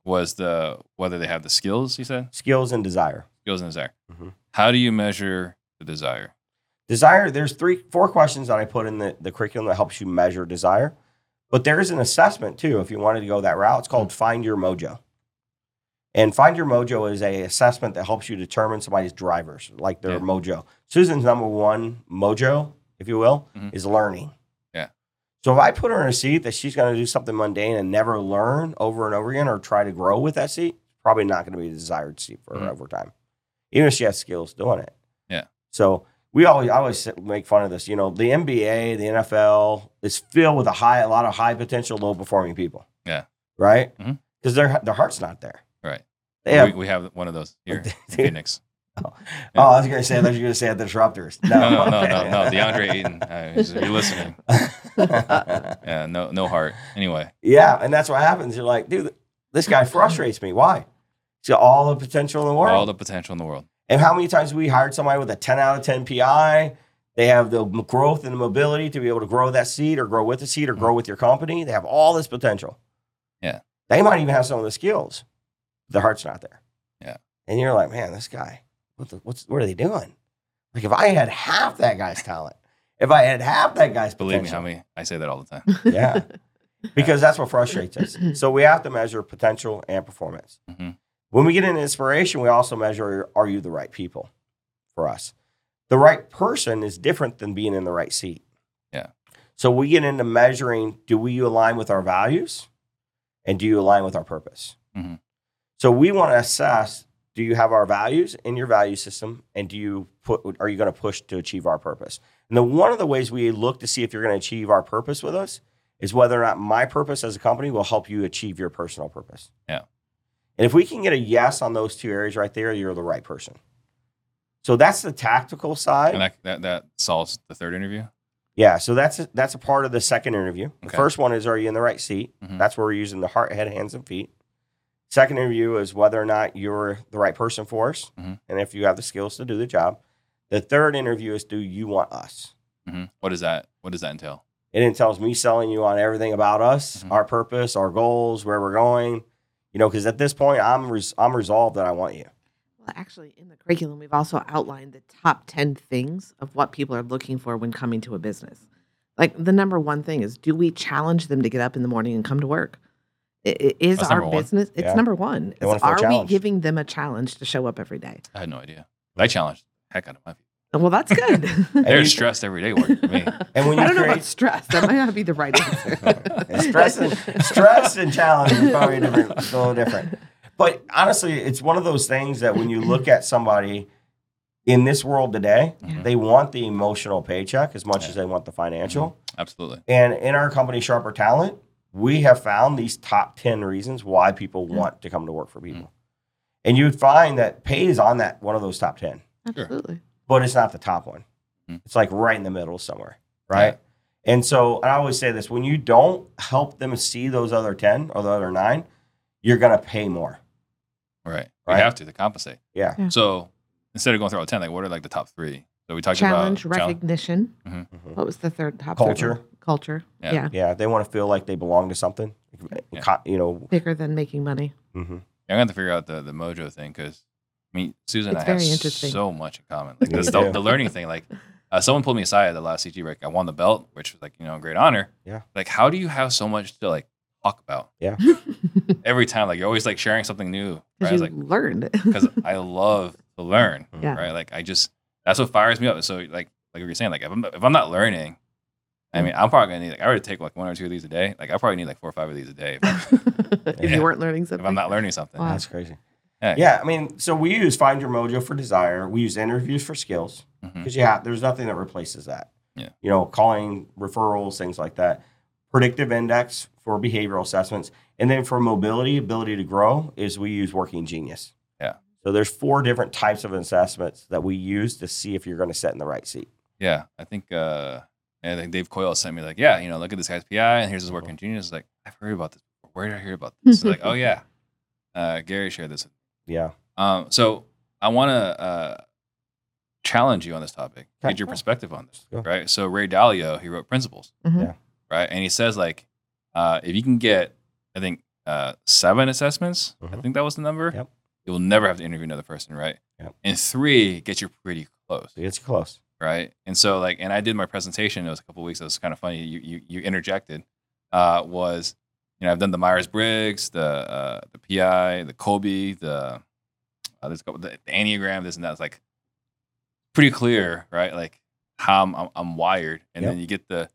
was the whether they have the skills, you said? skills and desire. Skills and desire. Mhm. How do you measure the desire? Desire, there's three, four questions that I put in the, the curriculum that helps you measure desire. But there is an assessment too, if you wanted to go that route. It's called Find Your Mojo. And Find Your Mojo is a assessment that helps you determine somebody's drivers, like their Yeah. mojo. Susan's number one mojo, if you will, Mhm. is learning. Yeah. So if I put her in a seat that she's going to do something mundane and never learn over and over again or try to grow with that seat, probably not going to be the desired seat for her Mhm. over time, even if she has skills doing it. Yeah. So we always I always make fun of this. You know, the NBA, the NFL is filled with a high, a lot of high potential, low performing people. Yeah. Right. Because their their heart's not there. Right. Have, we, we have one of those here [laughs] Phoenix. Oh, I was going to say, I thought you were going to say at the disruptors. No, no, no, no, no. [laughs] DeAndre Ayton. Uh, you're listening. [laughs] Yeah, no, no heart. Anyway, yeah, and that's what happens. You're like, dude, this guy frustrates me. Why? He's got all the potential in the world. all the potential in the world. And how many times we hired somebody with a 10 out of 10 PI? They have the growth and the mobility to be able to grow that seed or grow with the seed or grow with your company. They have all this potential. Yeah. They might even have some of the skills. Their heart's not there. Yeah. And you're like, man, this guy, what the, what's, what are they doing? Like if I had half that guy's talent, if I had half that guy's Believe me, potential, how many I say that all the time. yeah, [laughs] because that's what frustrates us. [laughs] So we have to measure potential and performance. Mhm. When we get into inspiration, we also measure are you the right people for us? The right person is different than being in the right seat. Yeah. So we get into measuring do we align with our values and do you align with our purpose? Mhm. So we want to assess do you have our values in your value system and do you put are you going to push to achieve our purpose? And the one of the ways we look to see if you're going to achieve our purpose with us is whether or not my purpose as a company will help you achieve your personal purpose. Yeah. And if we can get a yes on those two areas right there, you're the right person. So that's the tactical side. And that, that, that solves the third interview. Yeah, so that's a, that's a part of the second interview. The first one is are you in the right seat? Mhm. That's where we're using the heart, head, hands, and feet. Second interview is whether or not you're the right person for us, Mhm. and if you have the skills to do the job. The third interview is do you want us? hmm What is that? What does that entail? It entails me selling you on everything about us, Mhm. our purpose, our goals, where we're going. You know, because at this point, I'm res- I'm resolved that I want you. Well, actually, in the curriculum, we've also outlined the top 10 things of what people are looking for when coming to a business. Like the number one thing is do we challenge them to get up in the morning and come to work? I- i- Is That's our number one. business, it's Yeah. number one. They wanna Is, feel are we giving them a challenge to show up every day? I had no idea. But I challenged heck out of my people. Well, that's [laughs] good. They're stressed every day working for me. [laughs] And when you I don't know create about stress. That might not be the right answer. [laughs] And stress and stress and challenge is probably different, it's a little different. But honestly, it's one of those things that when you look at somebody in this world today, Mhm. they want the emotional paycheck as much Yeah. as they want the financial. Absolutely. And in our company, Sharper Talent, we have found these top 10 reasons why people want to come to work for people. And you would find that pay is on that one of those top 10, Absolutely. but it's not the top one. Mhm. It's like right in the middle somewhere, right? And so I always say this when you don't help them see those other 10 or the other nine, you're going to pay more. Right. We Right. have to to compensate. Yeah. Yeah. So instead of going through all 10, like what are like the top three? So we talked Challenge, about challenge. recognition. Mhm. What was the third top Culture. one? Culture. Yeah. Yeah. Yeah. They want to feel like they belong to something. Yeah. You know, Bigger than making money. mhm. I'm going to have to figure out the, the mojo thing because I mean, Susan and It's I have very interesting. so much in common. [laughs] Like this, the, the learning thing. Like uh, someone pulled me aside at the last CG break. I won the belt, which was like, you know, a great honor. Yeah. Like, how do you have so much to like talk about Yeah. [laughs] every time? Like, you're always like sharing something new. Right? I was you like, learned. because I love to learn. [laughs] Yeah. Right. Like, I just, that's what fires me up. So, like, like you're saying, like, if I'm, if I'm not learning, I mean, I'm probably gonna need like I already take like one or two of these a day. Like I probably need like four or five of these a day [laughs] if, if Yeah. you weren't learning something, if. I'm not learning something. Wow. that's crazy. Yeah. Yeah. I mean, so we use Find Your Mojo for Desire. We use interviews for skills. Because you have there's nothing that replaces that. Yeah. You know, calling referrals, things like that. Predictive index for behavioral assessments, and then for mobility, ability to grow, is we use Working Genius. Yeah. So there's four different types of assessments that we use to see if you're going to sit in the right seat. Yeah, I think uh, I think Dave Coyle sent me like, yeah, you know, look at this guy's PI and here's his Working Genius. Like, I've heard about this. Where did I hear about this? like, oh [laughs] yeah, uh, Gary shared this. Yeah. Um, so I want to uh, challenge you on this topic, Okay. get your perspective on this, Go. right? So Ray Dalio, he wrote Principles, Mhm. Yeah. right? And he says like, uh, if you can get, I think uh, seven assessments, I Mhm. think that was the number. Yep. You will never have to interview another person, right? Yep. And three gets you pretty close So it's close. Right? And so like, and I did my presentation. It was a couple weeks. It was kind of funny. You you you interjected. Uh, was you know I've done the Myers Briggs, the uh, the PI, the Kolbe, the uh, there's a couple, the, the Enneagram, this and that. It's like pretty clear, right? Like how I'm I'm, I'm wired, and Yep. then you get the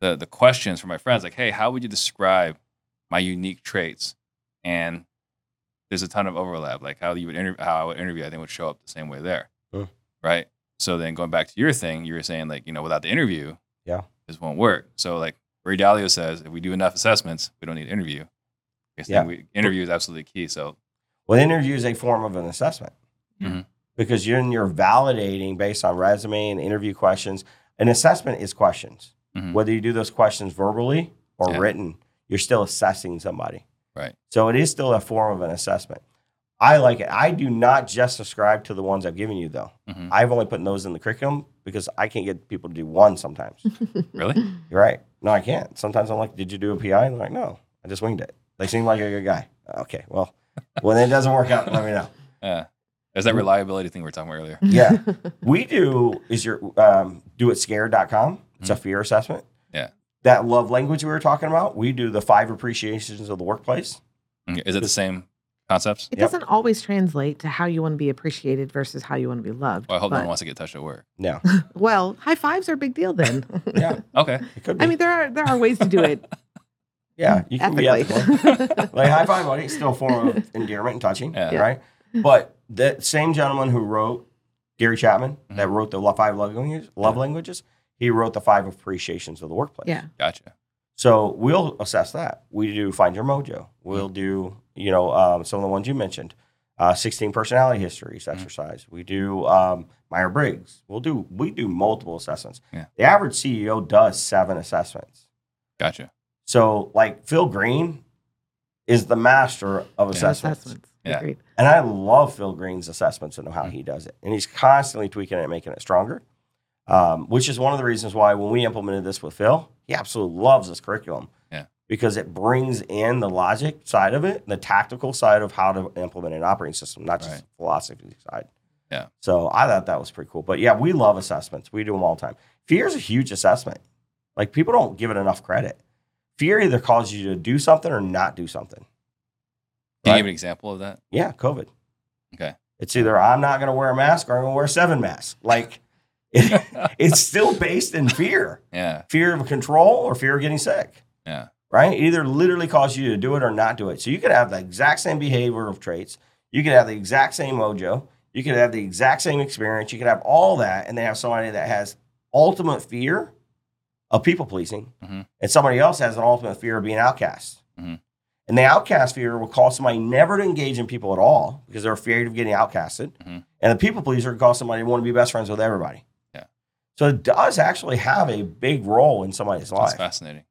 the the questions from my friends like, hey, how would you describe my unique traits? And there's a ton of overlap. Like how you would interview, how I would interview, I think would show up the same way there, Huh. right? So then going back to your thing, you were saying like, you know, without the interview, Yeah. this won't work. So like Ray Dalio says, if we do enough assessments, we don't need to interview. Yeah. we, interview is absolutely key. So Well, interview is a form of an assessment Mhm. because you're you're validating based on resume and interview questions. An assessment is questions. Mhm. Whether you do those questions verbally or Yeah. written, you're still assessing somebody. Right. So it is still a form of an assessment. I like it. I do not just subscribe to the ones I've given you, though. Mhm. I've only put those in the curriculum because I can't get people to do one sometimes. [laughs] really, You're right. No, I can't. Sometimes I'm like, did you do a PI? And they're like, no, I just winged it. They seem like a good guy. Okay, well, [laughs] when it doesn't work out, let me know. yeah. There's that reliability thing we were talking about earlier. Yeah. [laughs] we do is your um, doitscared.com. It's a fear assessment. Mm-hmm. Yeah. That love language we were talking about, we do the five appreciations of the workplace. Okay. Is it the same concepts? It Yep. doesn't always translate to how you want to be appreciated versus how you want to be loved. Well, I hope no but- one wants to get touched at work. No. [laughs] well, high fives are a big deal then. Yeah. [laughs] Okay. It could be. I mean, there are there are ways to do it [laughs] yeah, you can be ethically. ethical. like high five, buddy. It's still a form of endearment and touching, Yeah. Yeah. right? But that same gentleman who wrote Gary Chapman, Mm-hmm. that wrote the lo- five love languages, love languages, he wrote the five appreciations of the workplace. yeah. Gotcha. So we'll assess that. We do find your mojo. Mm-hmm. We'll do, you know, um, some of the ones you mentioned, uh, 16 personality histories Mm-hmm. exercise. We do um, Meyer Briggs. We'll do we do multiple assessments. Yeah. The average CEO does seven assessments. Gotcha. So like Phil Green is the master of Yeah. assessments. Assessments. Yeah. Agreed. And I love Phil Green's assessments and how Mm. he does it. And he's constantly tweaking it and making it stronger. Um, which is one of the reasons why when we implemented this with Phil, he absolutely loves this curriculum. Because it brings in the logic side of it, the tactical side of how to implement an operating system, not just Right. the philosophy side. Yeah. So I thought that was pretty cool. But yeah, we love assessments. We do them all the time. Fear is a huge assessment. Like people don't give it enough credit. Fear either causes you to do something or not do something. Can Right. you give an example of that? Yeah, COVID. Okay. It's either I'm not going to wear a mask or I'm going to wear seven masks. Like it, [laughs] it's still based in fear Yeah. fear of control or fear of getting sick, Yeah. Right? It either literally causes you to do it or not do it. So you could have the exact same behavioral traits. You could have the exact same mojo. You could have the exact same experience. You could have all that. And then have somebody that has ultimate fear of people pleasing. Mhm. And somebody else has an ultimate fear of being outcast. Mhm. And the outcast fear will cause somebody never to engage in people at all because they're afraid of getting outcasted. Mhm. And the people pleaser will cause somebody to want to be best friends with everybody. Yeah. So it does actually have a big role in somebody's That's life. That's fascinating.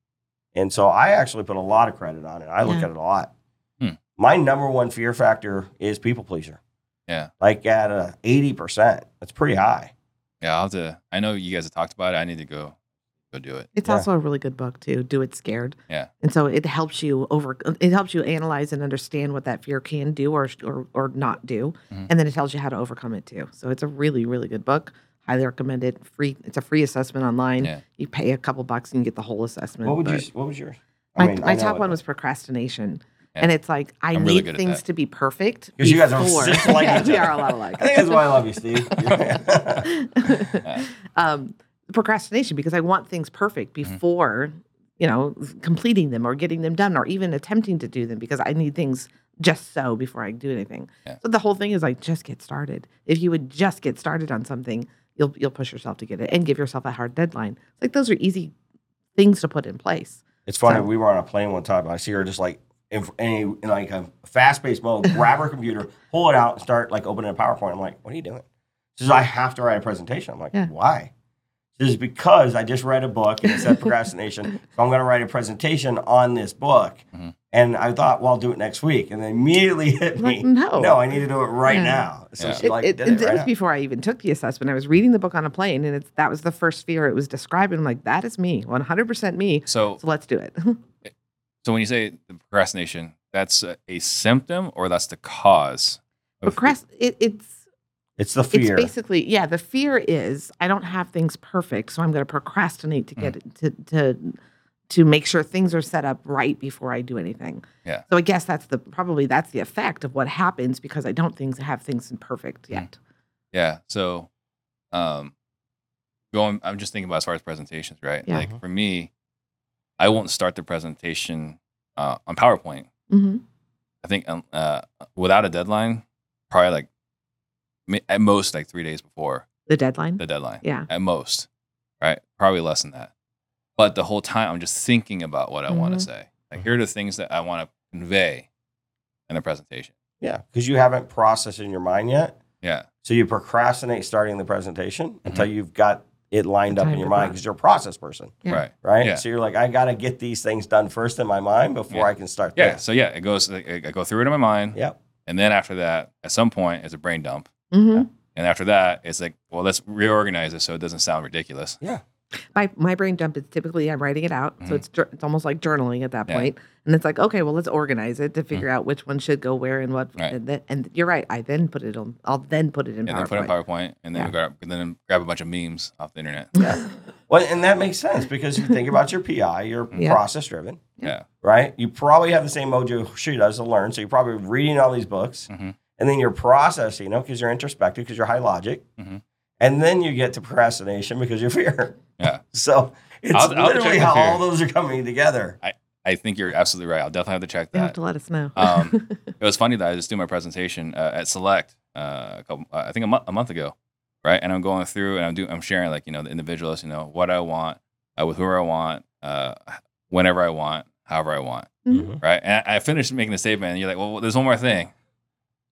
And so I actually put a lot of credit on it. I look Yeah. at it a lot. Hmm. My number one fear factor is people pleaser. Yeah. Like at a 80%. That's pretty high. Yeah. I'll have to, I know you guys have talked about it. I need to go, go do it. It's Yeah. also a really good book too. Do it scared. Yeah. And so it helps you over. It helps you analyze and understand what that fear can do or or, or not do, Mhm. and then it tells you how to overcome it too. So it's a really really good book. Highly recommend it. Free. It's a free assessment online. Yeah. You pay a couple bucks and you get the whole assessment. What would you what was yours? My, mean, my I top one was procrastination. Yeah. And it's like I I'm need good at things to be perfect because you guys are before- just like [laughs] yeah, we are a lot alike. I think that's why I love you, Steve. [laughs] [laughs] um, procrastination because I want things perfect Mm-hmm. before you know completing them or getting them done or even attempting to do them because I need things just so before I do anything. Yeah. So the whole thing is like just get started. If you would just get started on something, you'll you'll push yourself to get it and give yourself a hard deadline. Like those are easy things to put in place. It's funny. So- We were on a plane one time. I see her just like in, in, in like a fast paced mode, [laughs] grab her computer, pull it out, and start like opening a PowerPoint. I'm like, what are you doing? She says, I have to write a presentation. I'm like, Yeah. why? She says, because I just read a book and it said procrastination. so I'm going to write a presentation on this book. Mhm. And I thought, well, I'll do it next week. And then immediately [laughs] hit me. Like, no. No, I need to do it right Yeah. now. So Yeah. she It, like it, did it it right was now. before I even took the assessment. I was reading the book on a plane, and it's that was the first fear it was describing. I'm like, that is me, 100 percent me. So, So let's do it. [laughs] so when you say procrastination, that's a, a symptom or that's the cause? Procrast- it, it's It's the fear. It's basically yeah. The fear is I don't have things perfect, so I'm going to procrastinate to Mm. get it to to to make sure things are set up right before I do anything. Yeah. So I guess that's the probably that's the effect of what happens because I don't things have things in perfect Mm. yet. Yeah. So, um, going, I'm just thinking about as far as presentations, right? Yeah. Like for me, I won't start the presentation uh, on PowerPoint. Mm-hmm. I think um, uh, without a deadline, probably like at most like three days before The deadline. the deadline. yeah. At most, right? Probably less than that. But the whole time, I'm just thinking about what I want Mhm. to say. Like here are the things that I want to convey in the presentation. yeah, because you haven't processed in your mind yet. Yeah. So you procrastinate starting the presentation until you've got it lined up in your mind because you're a process person, Yeah. Right. right? Yeah. So you're like, I got to get these things done first in my mind before Yeah. I can start Yeah. this. So yeah, it goes. I I go through it in my mind, Yep. and then after that, at some point, it's a brain dump. hmm And after that, it's like, well, let's reorganize it so it doesn't sound ridiculous. Yeah. My my brain dump is typically I'm writing it out, Mhm. so it's it's almost like journaling at that Yeah. point. And it's like, okay, well, let's organize it to figure out which one should go where and what. Right. And, then, and you're right. I then put it on. I'll then put it in And then PowerPoint. put it in PowerPoint, and then Yeah. grab, and then grab a bunch of memes off the internet. Yeah. [laughs] Well, and that makes sense because you think about your PI, you're [laughs] Yeah. process driven, Yeah. right? You probably have the same mojo she does to learn. So you're probably reading all these books Mhm. and then you're processing, you know, because you're introspective, because you're high logic. Mhm. And then you get to procrastination because [laughs] you're fear. Yeah. [laughs] So it's I'll- I'll literally how all those are coming together. I I think you're absolutely right. I'll definitely have to check that. You have to let us know. Um, [laughs] It was funny that I just do my presentation uh, at Select uh, a couple, uh, I think a, month a month ago, right? And I'm going through and I'm doing, I'm sharing like you know the individualist, you know what I want, uh, with who I want, uh, whenever I want, however I want, Mhm. right? And I, I finished making the statement, and you're like, well, there's one more thing.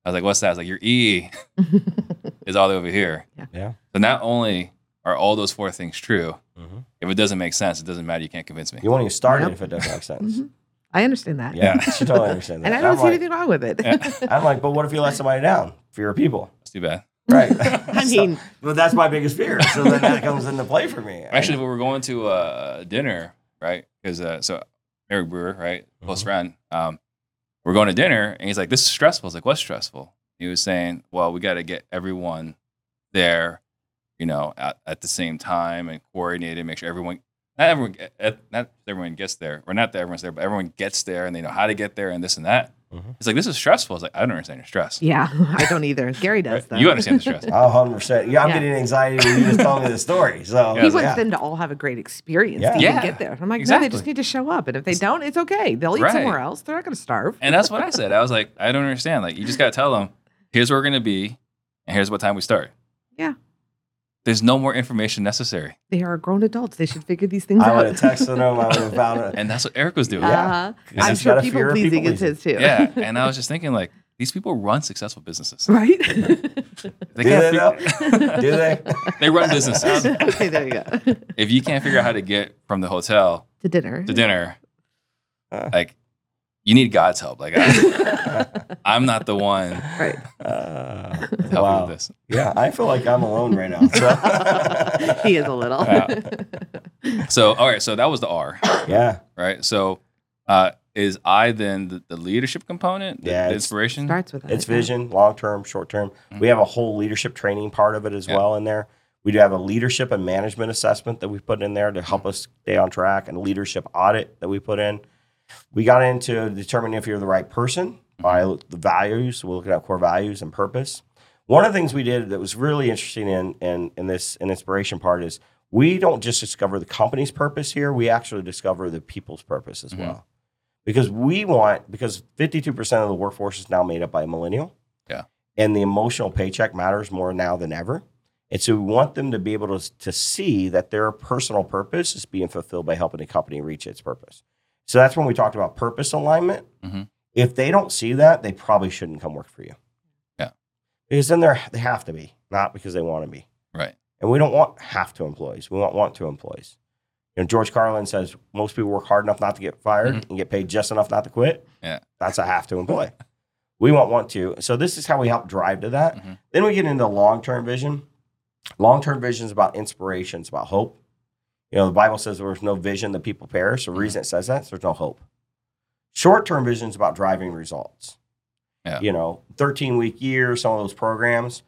I was like, what's that? I was like, your E [laughs] is all the way over here. Yeah. So not only are all those four things true, Mhm. if it doesn't make sense, it doesn't matter. You can't convince me. You won't even start Yep. it if it doesn't make sense. Mhm. I understand that. Yeah, [laughs] Yeah. she totally understands that. And I don't I'm see like, anything wrong with it. Yeah. [laughs] I'm like, but what if you let somebody down for your people? It's too bad. [laughs] Right. I So- mean, but that's my biggest fear. So then that comes into play for me. Actually, we were going to uh, dinner, right? Because uh, so Eric Brewer, right, close Mhm. friend, um, we're going to dinner, and he's like, "This is stressful." I was like, "What's stressful?" He was saying, "Well, we got to get everyone there, you know, at, at the same time and coordinate and make sure everyone." Not everyone, eh, not everyone gets there, or not that everyone's there, but everyone gets there and they know how to get there and this and that. Mhm. It's like this is stressful. it's like, I don't understand your stress. yeah, [laughs] I don't [laughs] either. Gary does Right? though. You understand the stress. [laughs] Oh, 100%. Yeah, I'm Yeah. getting anxiety when you just tell me the story. So, Yeah, He I wants yeah. them to all have a great experience Yeah. to even Yeah, get there. I'm like, no, they just need to show up. And if they don't, it's okay. They'll eat Right. somewhere else. They're not going to starve. And that's what I said. I was like, I don't understand. Like, you just got to tell them, here's where we're going to be, and here's what time we start. Yeah. There's no more information necessary. They are grown adults. They should figure these things I out. would have texted them. I would have found [laughs] it. And that's what Eric was doing. Yeah. Uh-huh. He's I'm sure people fear of pleasing people is his too. Yeah. [laughs] And I was just thinking, like, these people run successful businesses. right? [laughs] They Do they can't though? fig- Do they? they run businesses. okay, there you go. if you can't figure out how to get from the hotel to dinner. to dinner, Uh. like, you need God's help. Like, I, [laughs] I'm not the one right. Uh, to help you wow. this. Yeah, I feel like I'm alone right now. So. [laughs] he is a little. Yeah. So, all right. So that was the R. yeah. right? So, uh, is I then the, the leadership component, the, Yeah, the it's- inspiration? Starts with that. It's yeah. vision, long term, short term. Mhm. We have a whole leadership training part of it as Yeah. well in there. We do have a leadership and management assessment that we put in there to help us stay on track, and a leadership audit that we put in. We got into determining if you're the right person by the values. We're looking at core values and purpose. One of the things we did that was really interesting in in, in this in inspiration part is we don't just discover the company's purpose here. We actually discover the people's purpose as Mhm. well. Because we want because 52% of the workforce is now made up by a millennial. Yeah. And the emotional paycheck matters more now than ever. And so we want them to be able to, to see that their personal purpose is being fulfilled by helping the company reach its purpose. So that's when we talked about purpose alignment. Mhm. If they don't see that, they probably shouldn't come work for you. Yeah. Because then they're they have to be, not because they want to be. Right. And we don't want have to employees. We want want to employees. You know, George Carlin says most people work hard enough not to get fired Mhm. and get paid just enough not to quit. Yeah. That's a have to employ. we want want to. So this is how we help drive to that. Mhm. Then we get into long term vision. Long term vision is about inspiration. It's about hope. You know, the Bible says there's no vision that people perish. The Mhm. reason it says that is there's no hope. Short term vision is about driving results. Yeah. You know, 13 week year, some of those programs,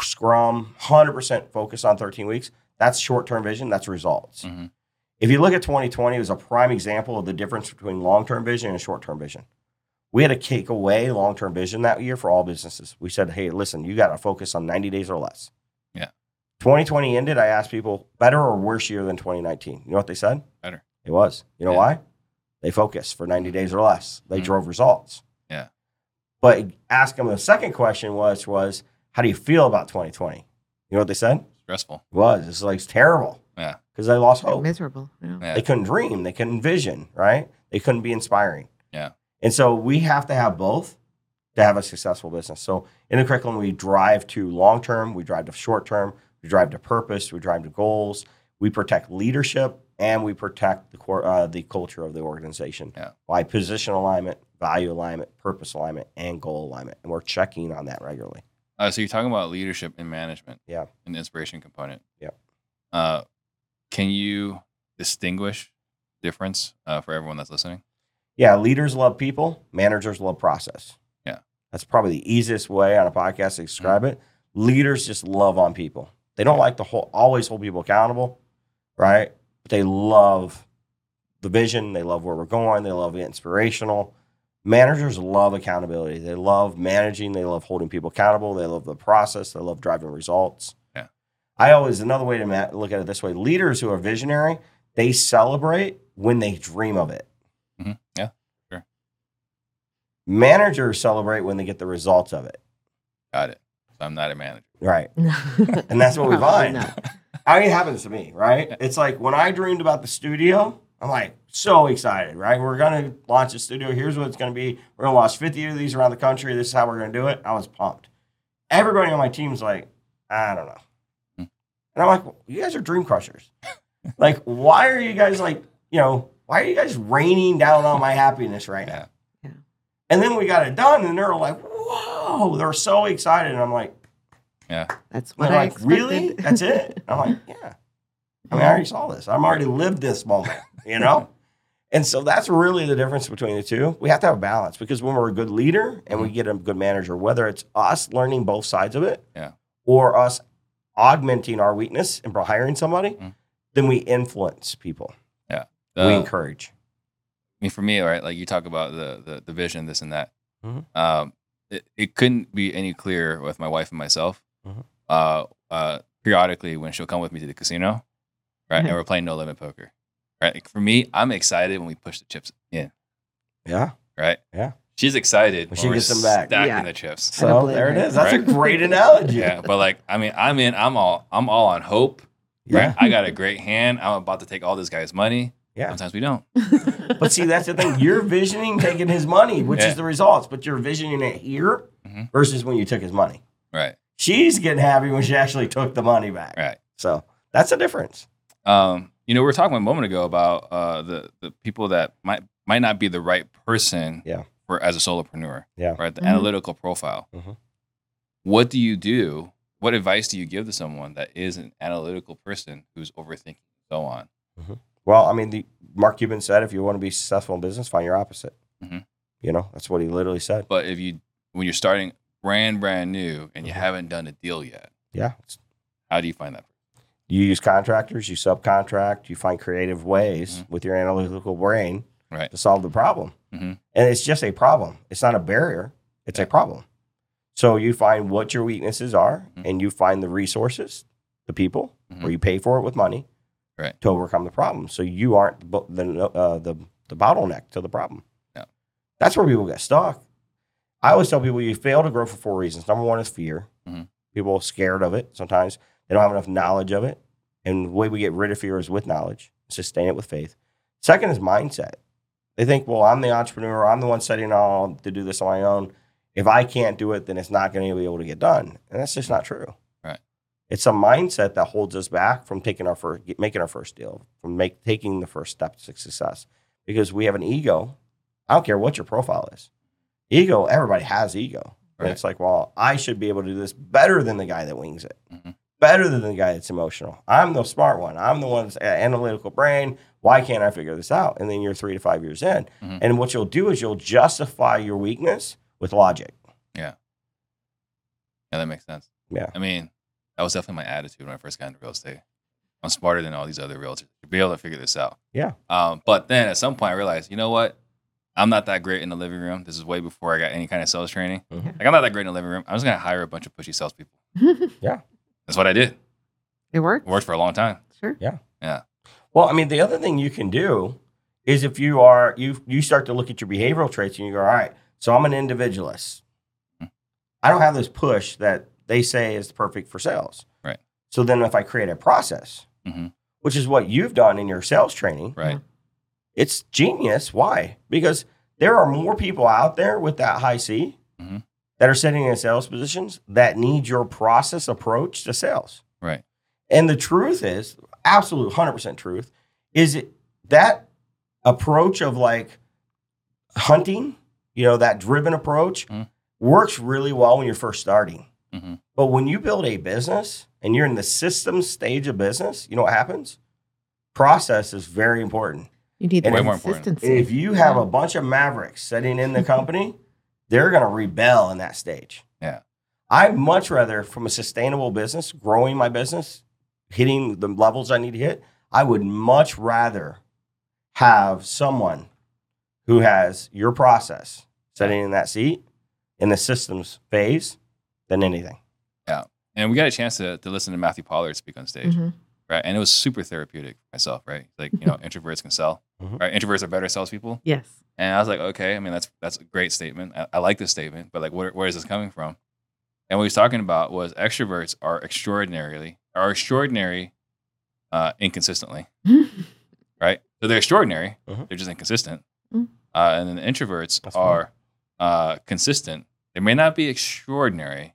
Scrum, 100% focus on 13 weeks. That's short term vision. That's results. Mhm. If you look at 2020, it was a prime example of the difference between long term vision and short term vision. We had to take away long term vision that year for all businesses. We said, hey, listen, you got to focus on 90 days or less. Yeah. 2020 ended. I asked people, better or worse year than 2019? You know what they said? Better. It was. You know Yeah. why? They focused for 90 days or less. They Mhm. drove results. Yeah. But ask them the second question was, was how do you feel about 2020? You know what they said? Stressful. It was. It's like it's terrible. Yeah. Because they lost They're hope. miserable. Yeah. Yeah. They couldn't dream. They couldn't vision, right? They couldn't be inspiring. Yeah. And so we have to have both to have a successful business. So in the curriculum, we drive to long term, we drive to short term, we drive to purpose, we drive to goals, we protect leadership, and we protect the core, uh, the culture of the organization Yeah. by position alignment, value alignment, purpose alignment, and goal alignment. And we're checking on that regularly. Uh, so you're talking about leadership and management. Yeah. And inspiration component. Yep. Uh, can you distinguish difference uh, for everyone that's listening? Yeah, leaders love people, managers love process. Yeah. That's probably the easiest way on a podcast to describe it. Leaders just love on people. They don't like to hold, always hold people accountable, right? But they love the vision. They love where we're going. They love the inspirational. Managers love accountability. They love managing. They love holding people accountable. They love the process. They love driving results. Yeah. I always, another way to look at it this way leaders who are visionary, they celebrate when they dream of it. hmm Yeah. Sure. Managers celebrate when they get the results of it. Got it. So I'm not a manager. Right. [laughs] And that's what we Probably find. not. I mean, it happens to me, right? It's like when I dreamed about the studio, I'm like, so excited, right? We're gonna launch a studio. Here's what it's gonna be. We're gonna launch 50 of these around the country. This is how we're gonna do it. I was pumped. Everybody on my team's like, I don't know. Hmm. And I'm like, well, you guys are dream crushers. [laughs] like, why are you guys like, you know, why are you guys raining down on my happiness right now? Yeah. And then we got it done, and they're like, whoa, they're so excited. And I'm like, yeah. That's and what they're I like, really? [laughs] That's it? I'm like, yeah. I mean, I already saw this. I'm already lived this moment, you know? [laughs] and so that's really the difference between the two. We have to have a balance because when we're a good leader and we get a good manager, whether it's us learning both sides of it Yeah. or us augmenting our weakness and hiring somebody, Mhm. then we influence people. Yeah. We encourage. I mean, for me, right? Like you talk about the the, the vision, this and that. Mhm. Um, it, it couldn't be any clearer with my wife and myself. Mhm. Uh, uh, periodically when she'll come with me to the casino, right, and we're playing no limit poker, right. Like, for me, I'm excited when we push the chips in, Yeah. right. Yeah. She's excited When when she we're gets them back. stacking Yeah. the chips. So there it is. her. is. That's a great analogy. Yeah, but like, I mean, I'm in. I'm all. I'm all on hope. Yeah. Right. I got a great hand. I'm about to take all this guy's money. Yeah. Sometimes we don't. [laughs] But see, that's the thing. You're visioning taking his money, which Yeah. is the results, but you're visioning it here Mhm. versus when you took his money. Right. She's getting happy when she actually took the money back. Right. So that's the difference. Um, you know, we were talking a moment ago about uh, the the people that might might not be the right person Yeah. for as a solopreneur. Yeah. Right. The Mhm. analytical profile. Mhm. What do you do? What advice do you give to someone that is an analytical person who's overthinking and so on? Well, I mean, the Mark Cuban said, if you want to be successful in business, find your opposite. Mhm. You know, that's what he literally said. But if you when you're starting brand brand new and you Mhm. haven't done a deal yet, Yeah. How do you find that? You use contractors, you subcontract, you find creative ways Mhm. with your analytical brain Right. to solve the problem. Mhm. And it's just a problem. It's not a barrier, it's a problem. So you find what your weaknesses are Mhm. and you find the resources, the people, or you pay for it with money Right. to overcome the problem. So you aren't the the uh, the, the bottleneck to the problem. Yeah. That's where people get stuck. I always tell people you fail to grow for four reasons. Number one is fear. Mhm. People are scared of it. Sometimes they don't have enough knowledge of it. And the way we get rid of fear is with knowledge, sustain it with faith. Second is mindset. They think, well, I'm the entrepreneur. I'm the one setting all to do this on my own. If I can't do it, then it's not going to be able to get done. And that's just not true. Right. It's a mindset that holds us back from taking our first, making our first deal, from make, taking the first step to success, because we have an ego. I don't care what your profile is. Ego, everybody has ego. And it's like, well, I should be able to do this better than the guy that wings it, Mhm. better than the guy that's emotional. I'm the smart one. I'm the one that's analytical brain. Why can't I figure this out? And then you're three to five years in. Mhm. And what you'll do is you'll justify your weakness with logic. Yeah, yeah, that makes sense. Yeah. I mean, that was definitely my attitude when I first got into real estate. I'm smarter than all these other realtors to be able to figure this out. Yeah. Um, but then at some point I realized, you know what? I'm not that great in the living room. This is way before I got any kind of sales training. Mhm. Like I'm not that great in the living room. I'm just gonna hire a bunch of pushy salespeople. [laughs] Yeah. That's what I did. it worked. It worked for a long time. Sure. Yeah. Yeah. Well, I mean, the other thing you can do is if you are you you start to look at your behavioral traits and you go, all right, so I'm an individualist. Hmm. I don't have this push that they say is perfect for sales. Right. So then if I create a process, Mhm. which is what you've done in your sales training, Right. it's genius. Why? Because there are more people out there with that high C Mhm. that are sitting in sales positions that need your process approach to sales. Right. And the truth is, absolute 100% truth, is it that approach of like hunting, you know, that driven approach Mhm. works really well when you're first starting. Hmm But when you build a business and you're in the system stage of business, you know what happens? Process is very important. You need And the way more important. consistency. And if you have a bunch of mavericks sitting in the company, [laughs] they're going to rebel in that stage. Yeah. I'd much rather, from a sustainable business, growing my business, hitting the levels I need to hit, I would much rather have someone who has your process sitting in that seat in the systems phase than anything. Yeah. And we got a chance to, to listen to Matthew Pollard speak on stage, Mhm. right? And it was super therapeutic for myself, right? Like, you know, [laughs] introverts can sell, Mhm. right? Introverts are better salespeople. Yes. And I was like, okay, I mean, that's that's a great statement. I, I like this statement, but like, where, where is this coming from? And what he was talking about was extroverts are extraordinarily are extraordinary, uh, inconsistently, [laughs] right? So they're extraordinary. Mhm. They're just inconsistent. Mm. Uh, and then the introverts That's fine. are uh, consistent. They may not be extraordinary,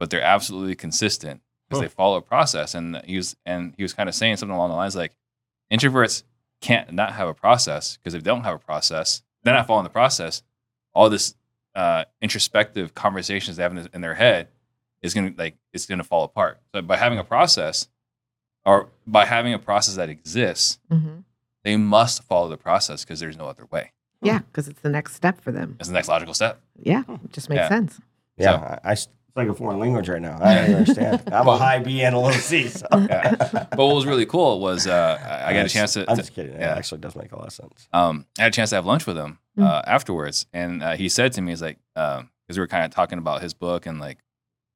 but they're absolutely consistent because Huh. they follow a process. And he was and he was kind of saying something along the lines like, introverts can't not have a process because if they don't have a process, they're not following the process. All this uh, introspective conversations they have in, in their head is gonna like it's gonna fall apart. So by having a process, or by having a process that exists, hmm they must follow the process because there's no other way. Yeah, because it's the next step for them. It's the next logical step. Yeah, it just makes Yeah. sense. Yeah, So- I, I s- it's like a foreign language right now. I don't understand. [laughs] I'm a high B and a low C. So. [laughs] Yeah. But what was really cool was uh, I I got a chance to, I'm to- just kidding. It actually does make a lot of sense. um, I had a chance to have lunch with him Mm. uh, afterwards, and uh, he said to me, "He's like, because we were kind of talking about his book and like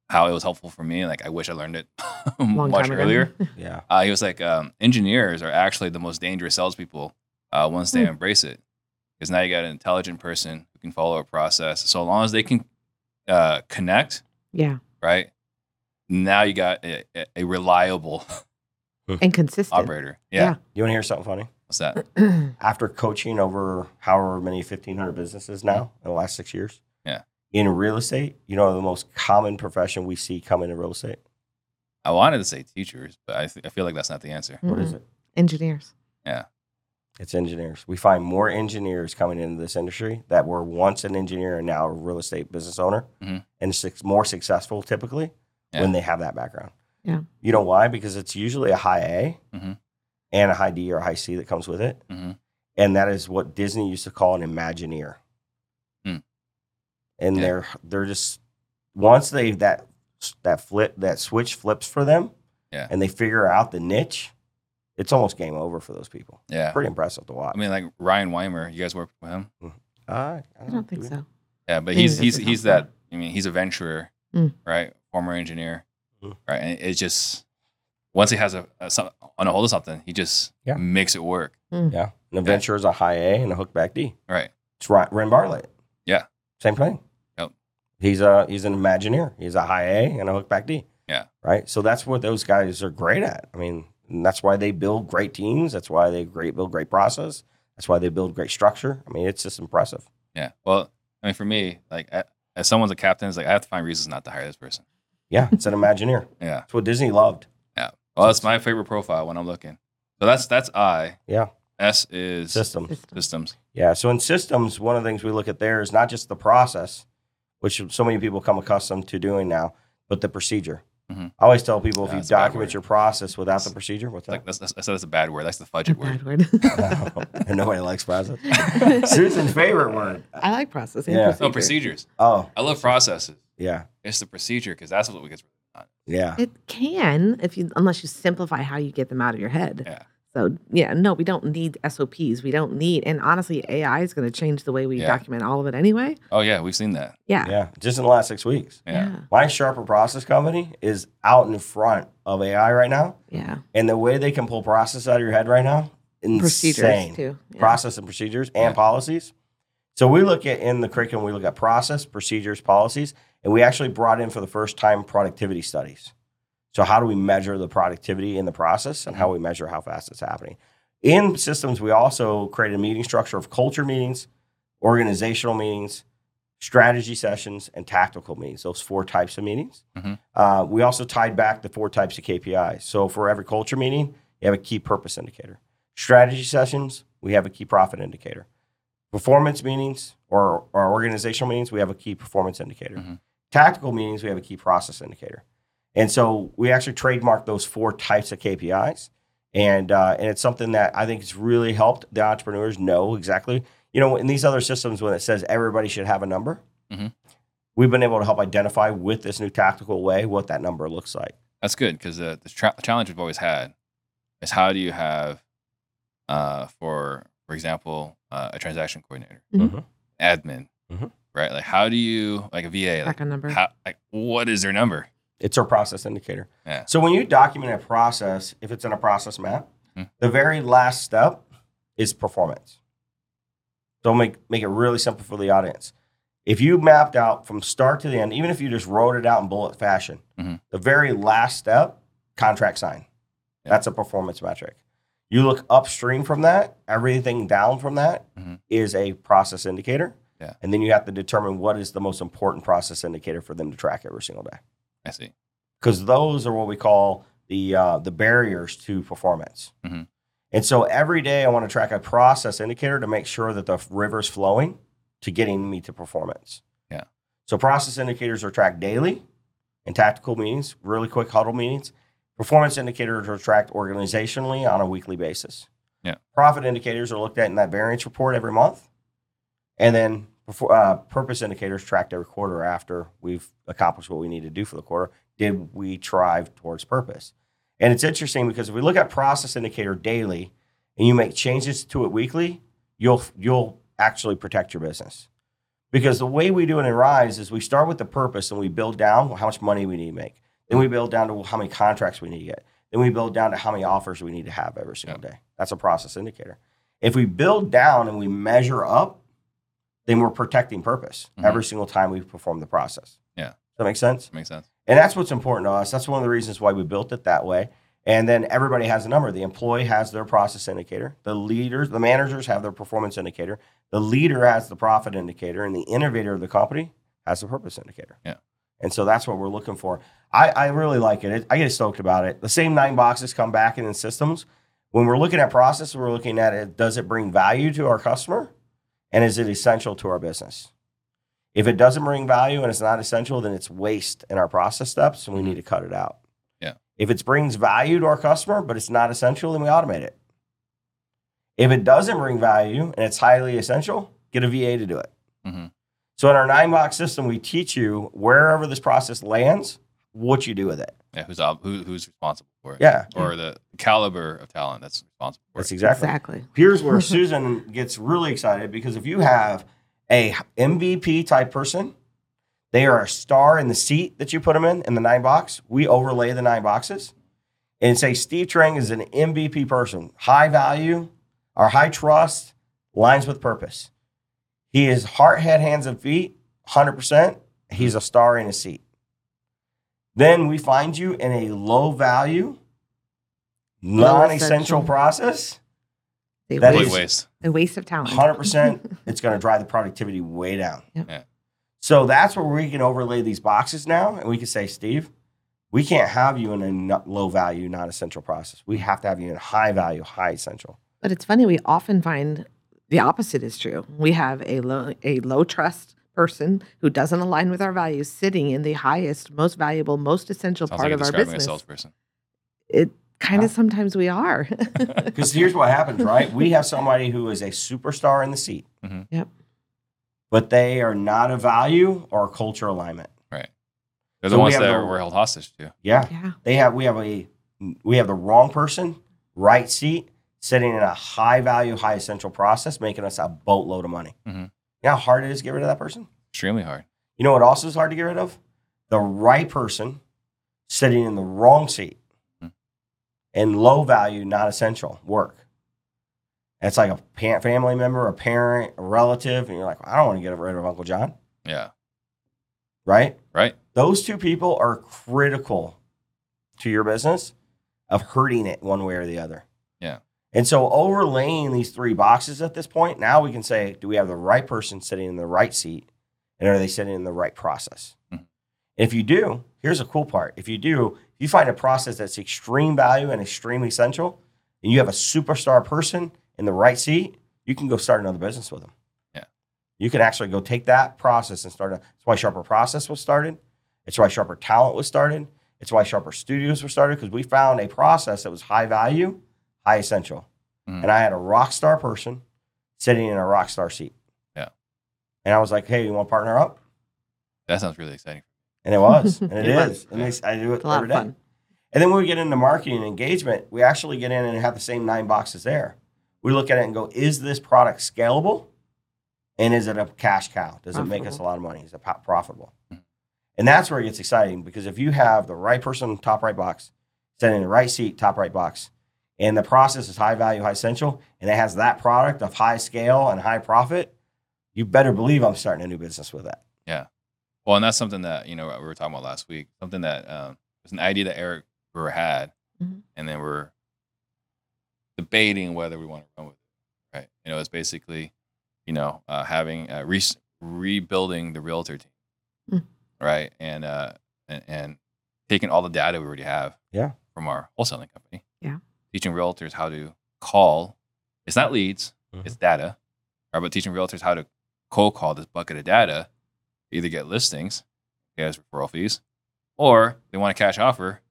how it was helpful for me. Like I wish I learned it [laughs] much earlier." Yeah. Uh, he was like, um, "Engineers are actually the most dangerous salespeople uh, once they Mm. embrace it, because now you got an intelligent person who can follow a process. So long as they can uh, connect, yeah, right? Now you got a, a- a reliable and consistent. operator. Yeah. You want to hear something funny? What's that? [clears throat] After coaching over however many 1,500 businesses now in the last six years. Yeah. In real estate, you know the most common profession we see come into real estate. I wanted to say teachers, but I, th- I feel like that's not the answer. What is it? Engineers. It's engineers. We find more engineers coming into this industry that were once an engineer and now a real estate business owner, Mhm. and six, more successful typically Yeah. when they have that background. Yeah. You know why? Because it's usually a high A Mhm. and a high D or a high C that comes with it, hmm and that is what Disney used to call an Imagineer. Hmm. And Yeah. they're they're just once they that that flip that switch flips for them, Yeah. and they figure out the niche, it's almost game over for those people. Yeah. Pretty impressive to watch. I mean, like Ryan Weimer, you guys work with him? Uh, I don't think do so. Yeah, but Maybe he's he's he's that. I mean, he's a venturer, Mm. right? Former engineer, Mm. right? And it just once he has a, a some, on a hold of something, he just Yeah. makes it work, Yeah. An adventure is a high A and a hookback D. right? It's Ren Ren Bartlett. Yeah. Same thing. Yep. He's a he's an Imagineer. He's a high A and a hookback D. Yeah. Right. So that's what those guys are great at. I mean, and that's why they build great teams. That's why they great build great process. That's why they build great structure. I mean, it's just impressive. Yeah. Well, I mean, for me, like as someone's a captain, it's like I have to find reasons not to hire this person. Yeah. It's an [laughs] Imagineer. Yeah. That's what Disney loved. Yeah. Well, that's my favorite profile when I'm looking. So that's that's I. Yeah. S is System. System. systems. Yeah. So in systems, one of the things we look at there is not just the process, which so many people come accustomed to doing now, but the procedure. Mhm. I always tell people if Yeah, you that's a bad document your process without the procedure, what's Like that? that's, that's, I said that's a bad word. That's the A fudget word. bad word. [laughs] [laughs] and nobody likes process. [laughs] Susan's favorite word. I like process. and Yeah. No procedure. procedures. Oh, I love processes. yeah. It's the procedure because that's what we get. On. Yeah. It can if you unless you simplify how you get them out of your head. Yeah. So yeah, no, we don't need SOPs. We don't need, and honestly, AI is going to change the way we Yeah. document all of it anyway. Oh yeah, we've seen that. Yeah. Yeah. Just in the last six weeks. Yeah. My Sharper Process Company is out in front of AI right now. Yeah. And the way they can pull process out of your head right now, Procedures insane. too. Yeah. Process and procedures and Yeah. policies. So we look at in the curriculum, we look at process, procedures, policies, and we actually brought in for the first time productivity studies. So how do we measure the productivity in the process and how we measure how fast it's happening? In systems, we also created a meeting structure of culture meetings, organizational meetings, strategy sessions, and tactical meetings. Those four types of meetings. Mhm. Uh, we also tied back the four types of KPIs. So for every culture meeting, you have a key purpose indicator. Strategy sessions, we have a key profit indicator. Performance meetings or, or organizational meetings, we have a key performance indicator. Mhm. Tactical meetings, we have a key process indicator. And so we actually trademarked those four types of KPIs. And, uh, and it's something that I think has really helped the entrepreneurs know exactly. You know, in these other systems, when it says everybody should have a number, Mhm. we've been able to help identify with this new tactical way what that number looks like. That's good because the, the tra- challenge we've always had is how do you have, uh, for for example, uh, a transaction coordinator, Mhm. admin, Mhm. right? Like how do you like a VA? Like, Back on number. how, like what is their number? It's our process indicator. Yeah. So when you document a process, if it's in a process map, Hmm. the very last step is performance. Don't make make it really simple for the audience. If you mapped out from start to the end, even if you just wrote it out in bullet fashion, Mhm. the very last step, contract sign. Yeah. That's a performance metric. You look upstream from that, everything down from that is Mhm. a process indicator. Yeah. And then you have to determine what is the most important process indicator for them to track every single day. I see. Because those are what we call the uh, the barriers to performance. Mhm. And so every day I want to track a process indicator to make sure that the river's flowing to getting me to performance. Yeah. So process indicators are tracked daily in tactical meetings, really quick huddle meetings. Performance indicators are tracked organizationally on a weekly basis. Yeah. Profit indicators are looked at in that variance report every month. And then perfor- uh, purpose indicators tracked every quarter after we've accomplished what we need to do for the quarter. Did we drive towards purpose? And it's interesting because if we look at process indicator daily and you make changes to it weekly, you'll you'll actually protect your business. Because the way we do it in Rise is we start with the purpose and we build down how much money we need to make. Then we build down to how many contracts we need to get. Then we build down to how many offers we need to have every single day. That's a process indicator. If we build down and we measure up, then we're protecting purpose Mhm. every single time we perform the process. Yeah. Does that make sense? Makes sense. And that's what's important to us. That's one of the reasons why we built it that way. And then everybody has a number. The employee has their process indicator. The leaders, the managers have their performance indicator. The leader has the profit indicator, and the innovator of the company has the purpose indicator. Yeah. And so that's what we're looking for. I, I really like it. it. I get stoked about it. The same nine boxes come back in the systems. When we're looking at process, we're looking at it. Does it bring value to our customer, and is it essential to our business? If it doesn't bring value and it's not essential, then it's waste in our process steps, and we need to cut it out. Yeah. If it brings value to our customer, but it's not essential, then we automate it. If it doesn't bring value and it's highly essential, get a VA to do it. Mhm. So in our nine box system, we teach you wherever this process lands, what you do with it. Yeah. Who's who, who's responsible for it? Yeah, Or the caliber of talent that's responsible for that's it. exactly. Exactly. Here's where [laughs] Susan gets really excited because if you have a MVP type person, they are a star in the seat that you put them in in the nine box. We overlay the nine boxes and say Steve Trang is an MVP person, high value our high trust, lines with purpose. He is heart, head, hands, and feet, 100%. He's a star in a seat. Then we find you in a low value, non essential essential. process. They That Complete is- waste. a waste of talent. 100%, [laughs] it's going to drive the productivity way down. Yep. Yeah. So that's where we can overlay these boxes now. And we can say, Steve, we can't have you in a no- low value, non essential process. We have to have you in high value, high essential. But it's funny, we often find the opposite is true. We have a low a low trust person who doesn't align with our values sitting in the highest, most valuable, most essential Sounds part like of our describing a business. salesperson. It kind Huh? of sometimes we are. [laughs] [laughs] Because here's what happens, right? We have somebody who is a superstar in the seat, Mhm. Yep. but they are not a value or a culture alignment. Right. They're the we ones have that the- we're held hostage to. Yeah. yeah. They have we have a we have the wrong person, right seat, sitting in a high value, high essential process, making us a boatload of money. Mhm. You know how hard it is to get rid of that person? Extremely hard. You know what also is hard to get rid of? The right person sitting in the wrong seat Hmm. and low value, not essential work. It's like a family member, a parent, a relative, and you're like, I don't want to get rid of Uncle John, Yeah. right? Right. Those two people are critical to your business of hurting it one way or the other. Yeah. And so overlaying these three boxes at this point, now we can say, do we have the right person sitting in the right seat? And are they sitting in the right process? Mhm. If you do, here's a cool part. If you do, if you find a process that's extreme value and extremely essential, and you have a superstar person in the right seat, you can go start another business with them. Yeah. You can actually go take that process and start a, that's why Sharper Process was started. It's why Sharper Talent was started. It's why Sharper Studios were started because we found a process that was high value, high essential. Mhm. And I had a rock star person sitting in a rock star seat. Yeah. And I was like, hey, you want to partner up? That sounds really exciting. And it was. [laughs] And it It is. And they, I do it It's a lot every of day. fun. And then when we get into marketing and engagement, we actually get in and have the same nine boxes there. We look at it and go, is this product scalable? And is it a cash cow? Does it make us a lot of money? Is it po- profitable? Mhm. And that's where it gets exciting because if you have the right person, top right box, sitting in the right seat, top right box, and the process is high value, high essential, and it has that product of high scale and high profit, you better believe I'm starting a new business with that. Yeah. Well, and that's something that you know we were talking about last week. Something that um, was an idea that Eric Brewer had, Mhm. and then we're debating whether we want to run with it. Right. You know, it's basically, you know, uh, having uh, re- rebuilding the realtor team. Mm. Right. And uh and, and taking all the data we already have. Yeah. From our wholesaling company. Yeah. Teaching realtors how to call. It's not leads. Mhm. It's data. Right. But teaching realtors how to cold call this bucket of data, either get listings, pay us referral fees, or they want a cash offer,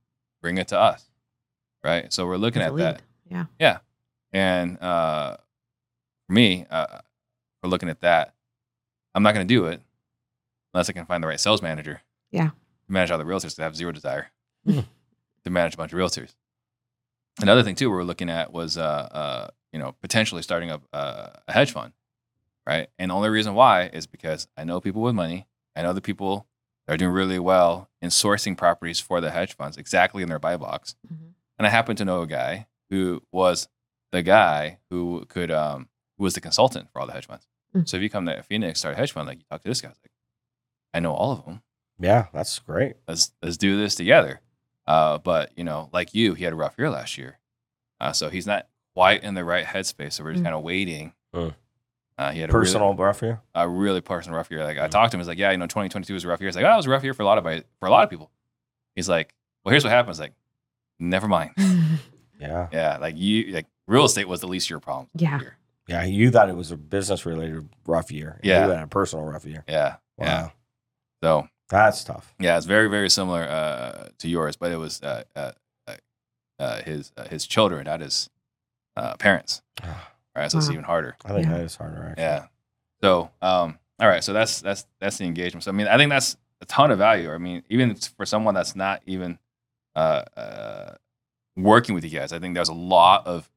bring it to us. Right. So we're looking As at that. Yeah. Yeah. And uh, for me, uh, we're looking at that. I'm not going to do it unless I can find the right sales manager. Yeah. To manage all the realtors that have zero desire Hmm. to manage a bunch of realtors. Another thing too, we were looking at was, uh, uh, you know, potentially starting up uh, a hedge fund, right? And the only reason why is because I know people with money. I know the people that are doing really well in sourcing properties for the hedge funds exactly in their buy box. Mhm. And I happen to know a guy who was the guy who could um who was the consultant for all the hedge funds. Mm. So if you come to Phoenix, start a hedge fund, like you talk to this guy, like, I know all of them. Yeah, that's great. Let's let's do this together. Uh, but you know, like you, he had a rough year last year, uh, so he's not quite in the right headspace. So we're just Mm. kind of waiting. Uh, he had a Personal a rough year. really, a really personal rough year. Like I Mm. talked to him, he's like, yeah, you know, 2022 was a rough year. It's like, oh, it was a rough year for a lot of for a lot of people. He's like, well, here's what happens. Like, never mind. [laughs] Yeah. Yeah, like you, like real estate was the least your problem. Yeah. Here. Yeah. You thought it was a business related rough year. Yeah. You had a personal rough year. Yeah, Wow. yeah. So That's tough. yeah, it's very, very similar uh, to yours, but it was uh, uh, uh, uh, his uh, his children, not his uh, parents. Right, so it's even harder. I think Yeah. that is harder. Actually. Yeah. So, um, all right. So that's that's that's the engagement. So I mean, I think that's a ton of value. I mean, even for someone that's not even uh, uh, working with you guys, I think there's a lot of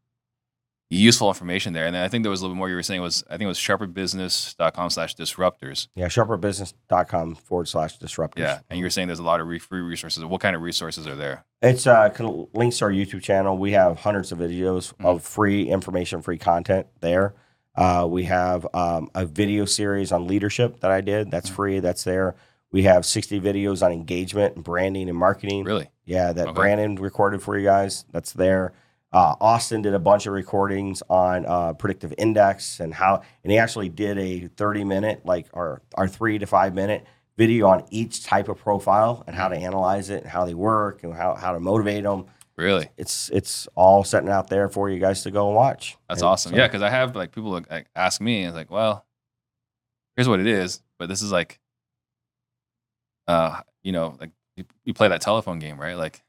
useful information there. And then I think there was a little bit more you were saying was I think it was sharperbusiness.com slash disruptors. Yeah. Sharperbusiness.com forward slash disruptors. Yeah. And you were saying there's a lot of free resources. What kind of resources are there? It's uh links to our YouTube channel. We have hundreds of videos Mhm. of free information, free content there. Uh, we have um, a video series on leadership that I did. That's Mhm. free. That's there. We have 60 videos on engagement and branding and marketing. Really? Yeah, that Okay. Brandon recorded for you guys. That's there. Uh, Austin did a bunch of recordings on uh, predictive index and how, and he actually did a 30 minute, like our, our three to five minute video on each type of profile and how to analyze it and how they work and how, how to motivate them. Really? It's it's all setting out there for you guys to go and watch. That's And awesome. so- Yeah, because I have like people like, like, ask me, and it's like, well, here's what it is, but this is like, uh, you know, like you, you play that telephone game, right? Like,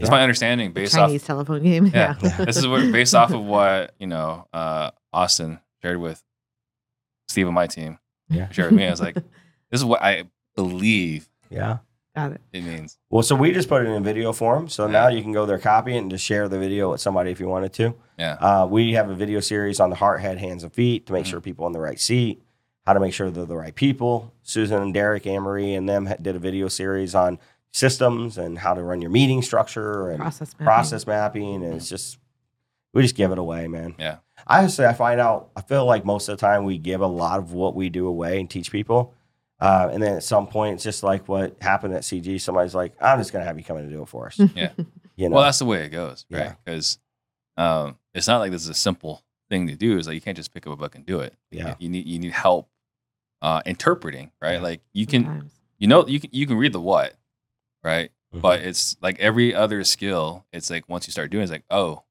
that's Yeah. my understanding based off. Chinese telephone game. Yeah. Yeah. [laughs] this is what based off of what you know, uh, Austin shared with Steve and my team. Yeah. Shared with me. I was like, [laughs] this is what I believe Yeah. Got it. it means. Well, so we just put it in video form. So Yeah. now you can go there, copy it, and just share the video with somebody if you wanted to. Yeah. Uh, we have a video series on the heart, head, hands, and feet to make Mhm. sure people in the right seat, how to make sure they're the right people. Susan and Derek, Anne Marie, and them did a video series on systems and how to run your meeting structure and Process mapping. process mapping. And it's just, we just give it away, man. Yeah. I Honestly, I find out, I feel like most of the time we give a lot of what we do away and teach people. Uh, and then at some point, it's just like what happened at CG. Somebody's like, I'm just going to have you come in and do it for us. [laughs] Yeah. You know? Well, that's the way it goes, Yeah. right? Because um, it's not like this is a simple thing to do. It's like you can't just pick up a book and do it. Yeah. You need you need help uh, interpreting, right? Yeah. Like you can Sometimes. you know you can you can read the what, right? Mhm. But it's like every other skill. It's like once you start doing, it, it's like oh,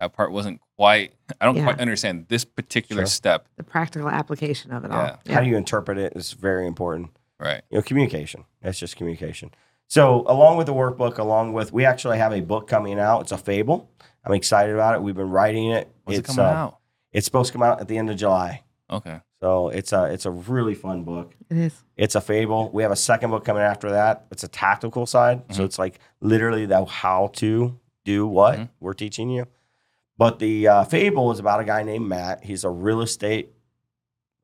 that part wasn't quite. I don't Yeah. quite understand this particular Sure. step. The practical application of it all. Yeah. how do you interpret it is very important. Right. You know, communication. That's just communication. So, along with the workbook, along with we actually have a book coming out. It's a fable. I'm excited about it. We've been writing it. When's it's it coming uh, out? It's supposed to come out at the end of July. Okay. So it's a it's a really fun book. It is. It's a fable. We have a second book coming after that. It's a tactical side. So Mhm. it's like literally the how to do what Mhm. we're teaching you. But the uh, fable is about a guy named Matt. He's a real estate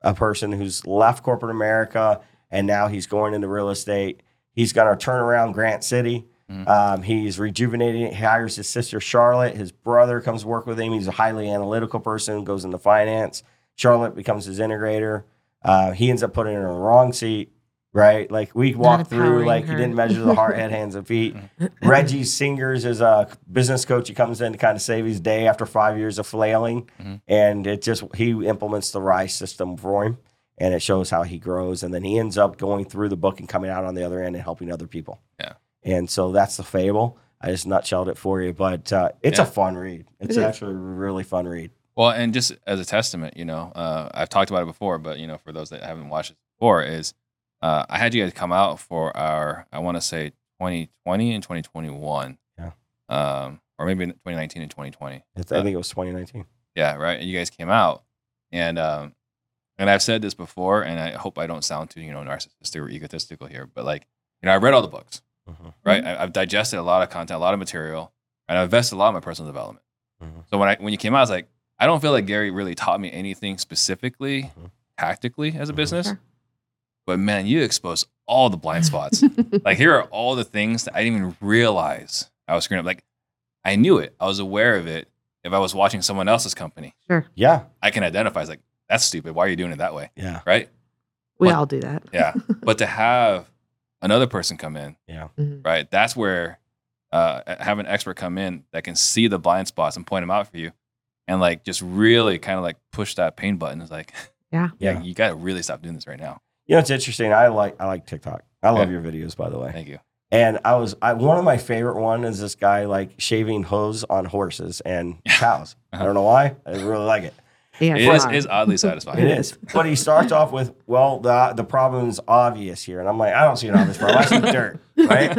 a person who's left corporate America and now he's going into real estate. He's going to turn around Grant City. Mhm. Um, he's rejuvenating. He hires his sister Charlotte. His brother comes to work with him. He's a highly analytical person. Goes into finance. Charlotte becomes his integrator. Uh, he ends up putting her in the wrong seat. right? Like we walked through, empowering like he didn't measure the heart, head, hands, and feet. [laughs] Reggie Singers is a business coach. He comes in to kind of save his day after five years of flailing, Mhm. and it just he implements the Rise system for him, and it shows how he grows, and then he ends up going through the book and coming out on the other end and helping other people. Yeah. and so that's the fable. I just nutshelled it for you, but uh, it's Yeah. a fun read. It's is. actually a really fun read. Well, and just as a testament, you know, uh, I've talked about it before, but you know, for those that haven't watched it before, is uh, I had you guys come out for our, I want to say 2020 and 2021, Yeah. um, or maybe 2019 and 2020. It's, I think it was 2019. Yeah, right. And you guys came out, and um, and I've said this before, and I hope I don't sound too you know narcissistic or egotistical here, but like you know, I read all the books, Mhm. right? I, I've digested a lot of content, a lot of material, and I've invested a lot in my personal development. Mhm. So when I when you came out, I was like, I don't feel like Gary really taught me anything specifically, Mhm. tactically as a Mhm. business. Sure. But man, you exposed all the blind spots. [laughs] like here are all the things that I didn't even realize I was screwing up. Like I knew it, I was aware of it. If I was watching someone else's company, sure. Yeah, I can identify. It's like that's stupid. Why are you doing it that way? yeah, Right? We But- all do that. Yeah. [laughs] but to have another person come in, yeah. Mhm. right? That's where uh, have an expert come in that can see the blind spots and point them out for you, and like just really kind of like push that pain button. It's like, [laughs] Yeah. yeah, Yeah. you got to really stop doing this right now. You know, it's interesting. I like I like TikTok. I love Yeah. your videos, by the way. Thank you. And I was I, one of my favorite one is this guy like shaving hose on horses and [laughs] cows. I don't know why. I really like it. Yeah. It's is, is oddly satisfying. It is. [laughs] But he starts off with, well, the the problem's obvious here. And I'm like, I don't see an obvious problem. I see dirt. Right.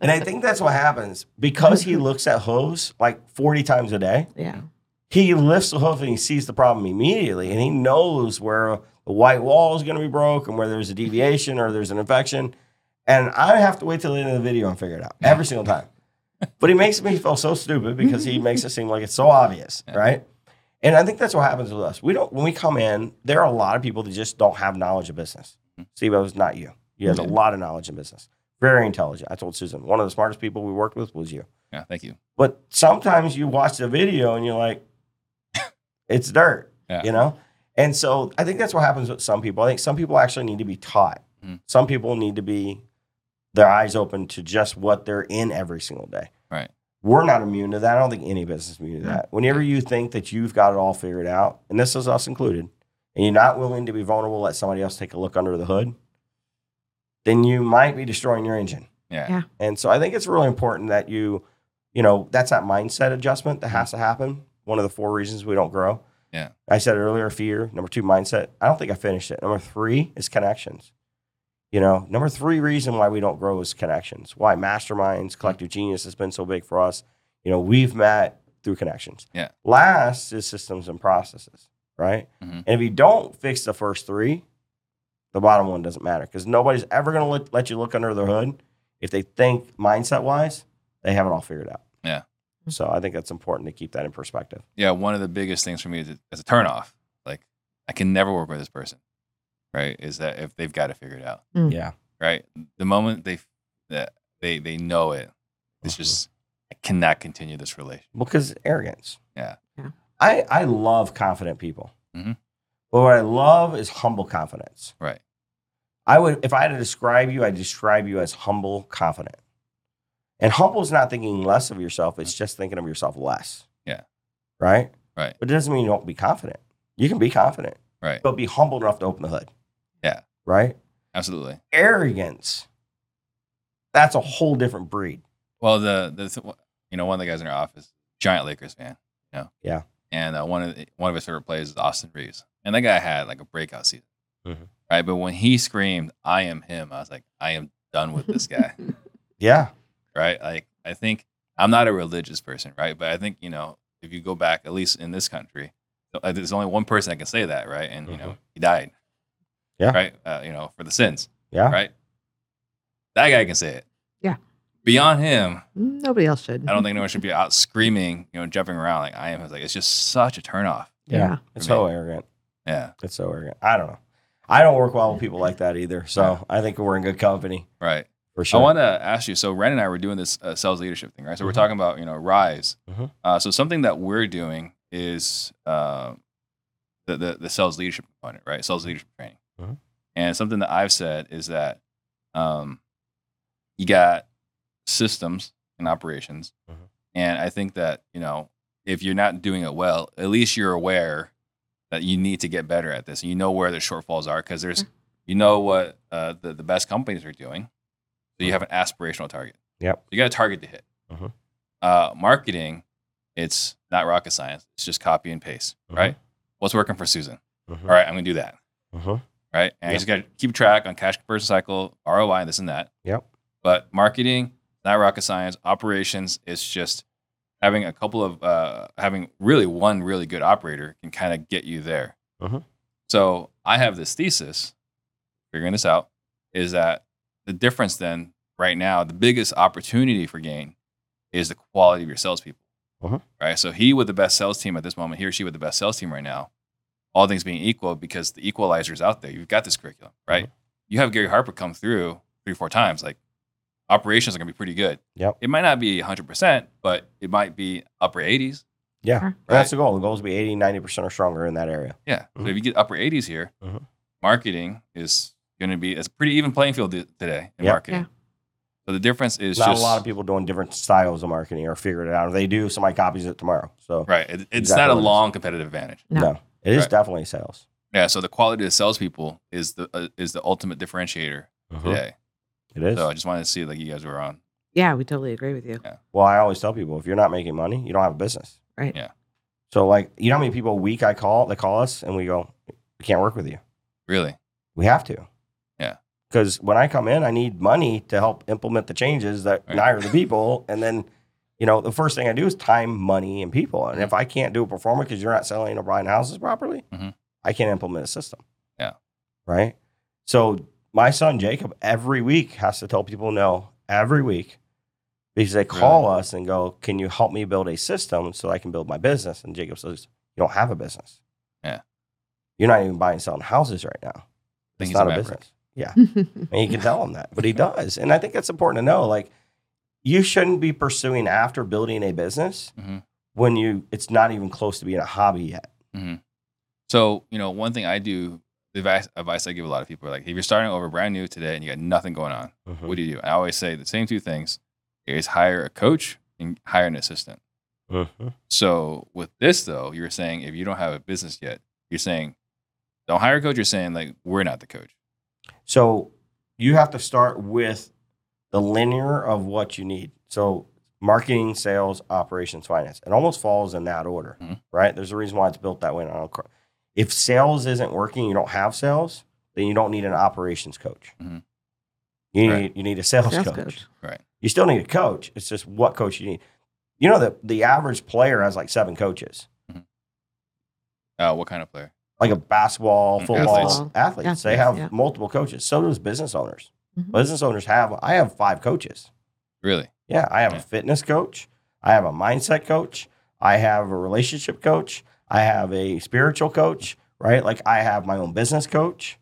And I think that's what happens. Because he looks at hose like 40 times a day, yeah. He lifts the hoof and he sees the problem immediately. And he knows where the white wall is going to be broke and where there's a deviation or there's an infection. And I have to wait till the end of the video and figure it out every single time. [laughs] But he makes me feel so stupid because he makes it seem like it's so obvious, right? And I think that's what happens with us. We don't when we come in, there are a lot of people that just don't have knowledge of business. Mhm. It was not you. You have a lot of knowledge in business. Very intelligent. I told Susan, one of the smartest people we worked with was you. Yeah, thank you. But sometimes you watch the video and you're like, it's dirt, Yeah. you know? And so I think that's what happens with some people. I think some people actually need to be taught. Mhm. Some people need to be their eyes open to just what they're in every single day. Right. We're not immune to that. I don't think any business is immune to that. Whenever you think that you've got it all figured out, and this is us included, and you're not willing to be vulnerable, let somebody else take a look under the hood, then you might be destroying your engine. Yeah. Yeah. And so I think it's really important that you, you know, that's that mindset adjustment that has to happen. One of the four reasons we don't grow. Yeah. I said earlier, fear. Number two, mindset. I don't think I finished it. Number three is connections. You know, number three reason why we don't grow is connections. Why masterminds, collective genius has been so big for us. You know, we've met through connections. Yeah. Last is systems and processes, right? Mhm. And if you don't fix the first three, the bottom one doesn't matter because nobody's ever going to let, let you look under the hood if they think mindset wise, they have it all figured out. Yeah. So I think that's important to keep that in perspective. Yeah. One of the biggest things for me is, as a turnoff, like I can never work with this person, right? Is that if they've got to figure it out, Mm. Yeah. right? The moment they that they they know it, it's Mhm. just I cannot continue this relationship. Because arrogance. Yeah. Yeah. I, I love confident people. Mhm. But what I love is humble confidence. Right. I would, if I had to describe you, I'd describe you as humble, confident. And humble is not thinking less of yourself, it's just thinking of yourself less. Yeah. Right? Right. But it doesn't mean you don't be confident. You can be confident, Right. but be humble enough to open the hood. Yeah. Right? Absolutely. Arrogance, that's a whole different breed. Well, the the you know one of the guys in our office, giant Lakers fan, you know. Yeah. And uh, one of the, one of his favorite players is Austin Reaves, and that guy had like a breakout season, Mhm. right? But when he screamed, "I am him," I was like, "I am done with this guy," [laughs] Yeah. Right? Like I think I'm not a religious person, right? But I think you know if you go back, at least in this country, uh, there's only one person that can say that, right? And you know he died, Yeah. right? Uh, you know for the sins, Yeah. right? That guy can say it. Yeah. Beyond him, Nobody else should. I don't think anyone should be out screaming, you know, jumping around like I am. It's like it's just such a turnoff. Yeah. Yeah. It's me. so arrogant. Yeah, It's so arrogant. I don't know. I don't work well with people like that either. So Yeah. I think we're in good company right. For sure. I want to ask you. So Ren and I were doing this uh, sales leadership thing, right? So we're Mhm. talking about you know rise. Mhm. Uh, so something that we're doing is uh, the, the the sales leadership component, right? Sales leadership training. Mhm. And something that I've said is that um, you got systems and operations, Mhm. and I think that you know if you're not doing it well, at least you're aware that you need to get better at this. And you know where the shortfalls are because there's you know what uh, the the best companies are doing, so you have an aspirational target. Yep. You got a target to hit. Mhm. Uh, marketing, it's not rocket science. It's just copy and paste, Mhm. right? What's working for Susan? Mhm. All right, I'm gonna do that, Mhm. right? And Yep. you just got to keep track on cash conversion cycle, ROI, this and that. Yep. But marketing, not rocket science. Operations, it's just having a couple of uh, having really one really good operator can kind of get you there. Mhm. So I have this thesis, figuring this out, is that the difference then right now, the biggest opportunity for gain is the quality of your salespeople. Mhm. Right. So he with the best sales team at this moment, he or she with the best sales team right now, all things being equal, because the equalizer is out there. You've got this curriculum, right? You have Gary Harper come through three, four times. Like operations are gonna be pretty good. Yep. It might not be 100%, but it might be upper 80s. Yeah. Sure. That's the goal. The goal is to be 80, 90% or stronger in that area. Yeah. So if you get upper 80s here, Mhm. marketing is going to be it's a pretty even playing field th- today in Yep. marketing. Yeah. So the difference is Not just a lot of people doing different styles of marketing or figuring it out. If they do, somebody copies it tomorrow. So right. It, it's Exactly not a it is. long competitive advantage. No. no, it is Right. definitely sales. Yeah. So the quality of the salespeople is the uh, is the ultimate differentiator Mhm. today. It is. So I just wanted to see like you guys were on. Yeah, we totally agree with you. Yeah. Well, I always tell people if you're not making money, you don't have a business. Right. Yeah. So, like, you know how many people a week I call, they call us and we go, we can't work with you. Really? We have to. Because when I come in, I need money to help implement the changes that Right. hire the people. And then, you know, the first thing I do is time, money, and people. And if I can't do a performer because you're not selling or buying houses properly, Mhm. I can't implement a system. Yeah. Right. So my son Jacob every week has to tell people no every week because they call us and go, "Can you help me build a system so I can build my business?" And Jacob says, "You don't have a business. Yeah. You're not even buying and selling houses right now. It's not a business." Yeah. [laughs] And you can tell him that, but he does. And I think that's important to know. Like, you shouldn't be pursuing after building a business Mhm. when you it's not even close to being a hobby yet. So you know, one thing I do, the advice, advice I give a lot of people like, if you're starting over brand new today and you got nothing going on, Mhm. what do you do? I always say the same two things: is hire a coach and hire an assistant. Mhm. So with this though, you're saying if you don't have a business yet, you're saying don't hire a coach. You're saying like we're not the coach. So you have to start with the linear of what you need. So marketing, sales, operations, finance. It almost falls in that order, Mhm. right? There's a reason why it's built that way. and I don't cr- If sales isn't working, you don't have sales, then you don't need an operations coach. Mhm. You need Right. you need a sales, Sales coach. coach. Right. You still need a coach. It's just what coach you need. You know that the average player has like seven coaches, Uh, what kind of player? Like a basketball, Mm, football athletes. athletes. They have yeah. multiple coaches. So does business owners. Mhm. Business owners have. I have five coaches. Really? Yeah, I have Yeah. a fitness coach. I have a mindset coach. I have a relationship coach. I have a spiritual coach, right? Like I have my own business coach.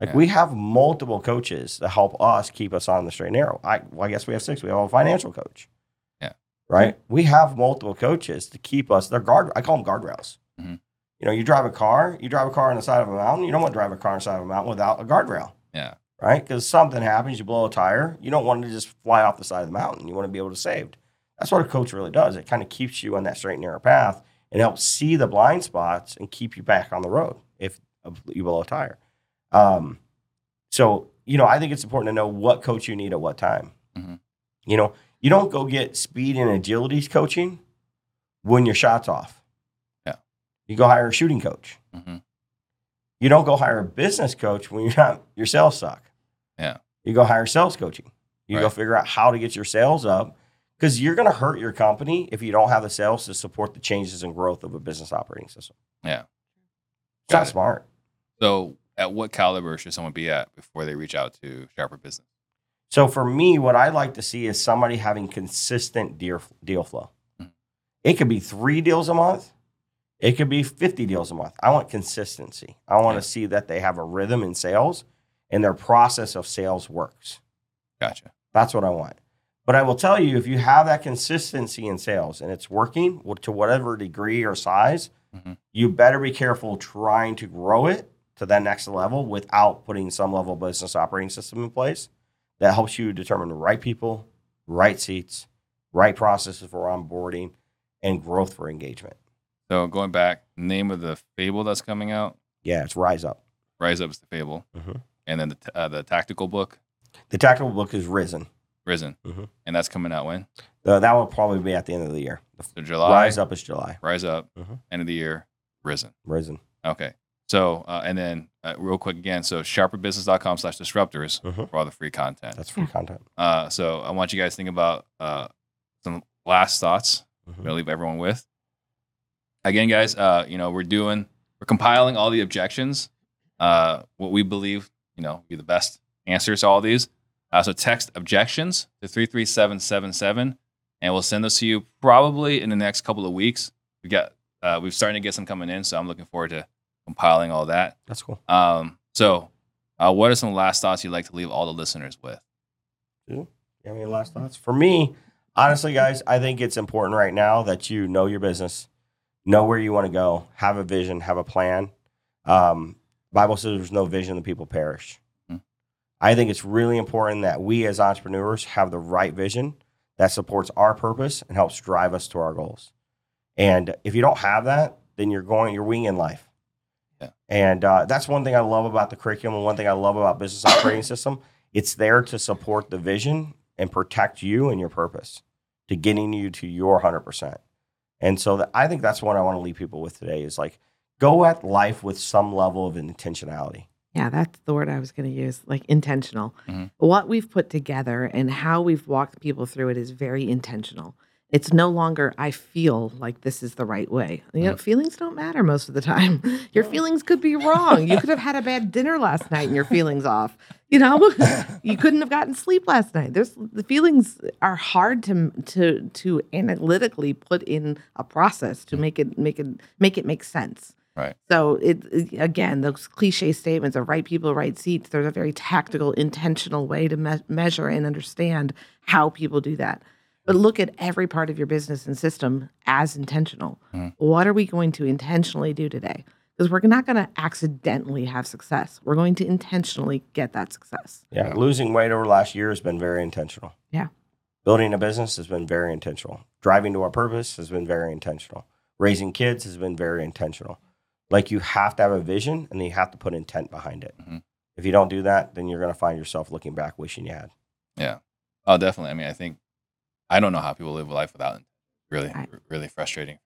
Like Yeah. we have multiple coaches to help us keep us on the straight and narrow. I, well, I guess we have six. We have a financial coach. Yeah. Right. We have multiple coaches to keep us. They're guard. I call them guardrails. Mhm. You know, you drive a car. You drive a car on the side of a mountain. You don't want to drive a car on the side of a mountain without a guardrail Yeah. right? Because something happens, you blow a tire, you don't want to just fly off the side of the mountain. You want to be able to save. That's what a coach really does. It kind of keeps you on that straight and narrow path and helps see the blind spots and keep you back on the road if you blow a tire. Um, so, you know, I think it's important to know what coach you need at what time. Mhm. You know, you don't go get speed and agility coaching when your shot's off. You go hire a shooting coach. hmm You don't go hire a business coach when you're not your sales suck. Yeah. You go hire sales coaching. You go figure out how to get your sales up because you're going to hurt your company if you don't have the sales to support the changes and growth of a business operating system. Yeah. It's Got not it. smart. So at what caliber should someone be at before they reach out to Sharper Business? So for me, what I like to see is somebody having consistent deal, deal flow. Mhm. It could be three deals a month. It could be 50 deals a month. I want consistency. I want Yeah. to see that they have a rhythm in sales and their process of sales works. Gotcha. That's what I want. But I will tell you, if you have that consistency in sales and it's working to whatever degree or size, Mhm. you better be careful trying to grow it to that next level without putting some level of business operating system in place that helps you determine the right people, right seats, right processes for onboarding, and growth for engagement. So going back, name of the fable that's coming out. Yeah, it's Rise Up. Rise Up is the fable, Mhm. and then the uh, the tactical book, The tactical book is Risen. Risen, Mhm. and that's coming out when? Uh, that will probably be at the end of the year. The So July. Rise Up is July. Rise Up. Mhm. End of the year. Risen. Risen. Okay. So uh, and then uh, real quick again. So sharperbusiness.com slash disruptors Mhm. for all the free content. That's free content. [laughs] Uh, so I want you guys to think about uh, some last thoughts. I'm gonna leave everyone with. Again, guys, uh, you know, we're doing, we're compiling all the objections, uh, what we believe, you know, be the best answers to all these. Uh, so text objections to 33777, and we'll send those to you probably in the next couple of weeks. We got, uh, we're starting to get some coming in, so I'm looking forward to compiling all that. That's cool. Um, so, uh, what are some last thoughts you'd like to leave all the listeners with? You have any last thoughts? For me, honestly, guys, I think it's important right now that you know your business, know where you want to go, have a vision, have a plan. Um, Bible says there's no vision, the people perish. Hmm. I think it's really important that we as entrepreneurs have the right vision that supports our purpose and helps drive us to our goals. And if you don't have that, then you're going, you're winging life. Yeah. And uh, that's one thing I love about the curriculum and one thing I love about business operating [coughs] system. It's there to support the vision and protect you and your purpose to getting you to your 100%. And so that, I think that's what I want to leave people with today is like go at life with some level of intentionality. Yeah, that's the word I was going to use, like intentional. Mhm. What we've put together and how we've walked people through it is very intentional. It's no longer I feel like this is the right way. You know, feelings don't matter most of the time. [laughs] Your feelings could be wrong. You could have had a bad dinner last night and your feelings off. You know, [laughs] you couldn't have gotten sleep last night. There's the feelings are hard to to to analytically put in a process to mm. make it make it make it make sense. Right. So it it- again, those cliche statements of right people, right seats. There's a very tactical, intentional way to me- measure and understand how people do that. But look at every part of your business and system as intentional. Mhm. What are we going to intentionally do today? Because we're not going to accidentally have success. We're going to intentionally get that success. Yeah, Yeah. losing weight over the last year has been very intentional. Yeah. Building a business has been very intentional. Driving to our purpose has been very intentional. Raising kids has been very intentional. Like you have to have a vision and then you have to put intent behind it. Mhm. If you don't do that, then you're going to find yourself looking back wishing you had. Yeah. Oh, definitely. I mean, I think I don't know how people live a life without it. Really, Right. really frustrating.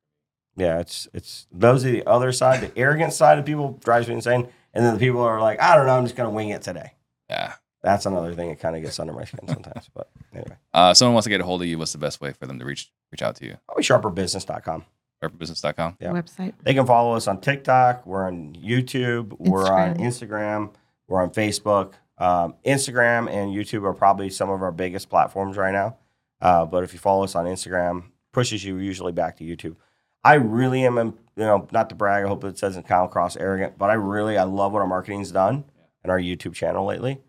Yeah, it's it's those are the other side, the arrogant side of people drives me insane. And then the people are like, I don't know, I'm just gonna wing it today. Yeah. That's another thing that kind of gets under my skin sometimes. But anyway, Uh, someone wants to get a hold of you. What's the best way for them to reach reach out to you? probably sharperbusiness.com. Purposebusiness.com. Yeah. Website. They can follow us on TikTok. We're on YouTube. We're on Instagram. We're on Facebook. Um, Instagram and YouTube are probably some of our biggest platforms right now. Uh, but if you follow us on Instagram, pushes you usually back to YouTube. I really am, um, you know, not to brag. I hope it doesn't come across arrogant, but I really, I love what our marketing's done and our YouTube channel lately.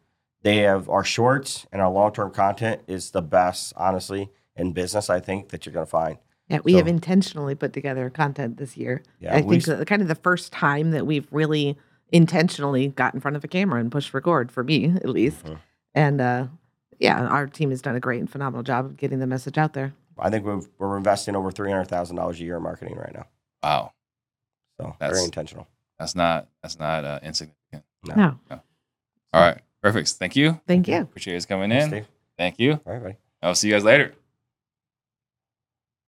They have our shorts and our long-term content is the best, honestly, in business. I think that you're going to find. Yeah, we So- have intentionally put together content this year. Yeah, I think that kind of the first time that we've really intentionally got in front of a camera and pushed record for me at least. Mhm. And uh, yeah, our team has done a great and phenomenal job of getting the message out there. I think we've, we're investing over three hundred thousand dollars a year in marketing right now. Wow. So That's- very intentional. That's not that's not uh, insignificant. No. No, All right. Perfect. Thank you. thank you. Appreciate you guys coming Thanks, in. Steve. Thank you. All right, buddy. I'll see you guys later.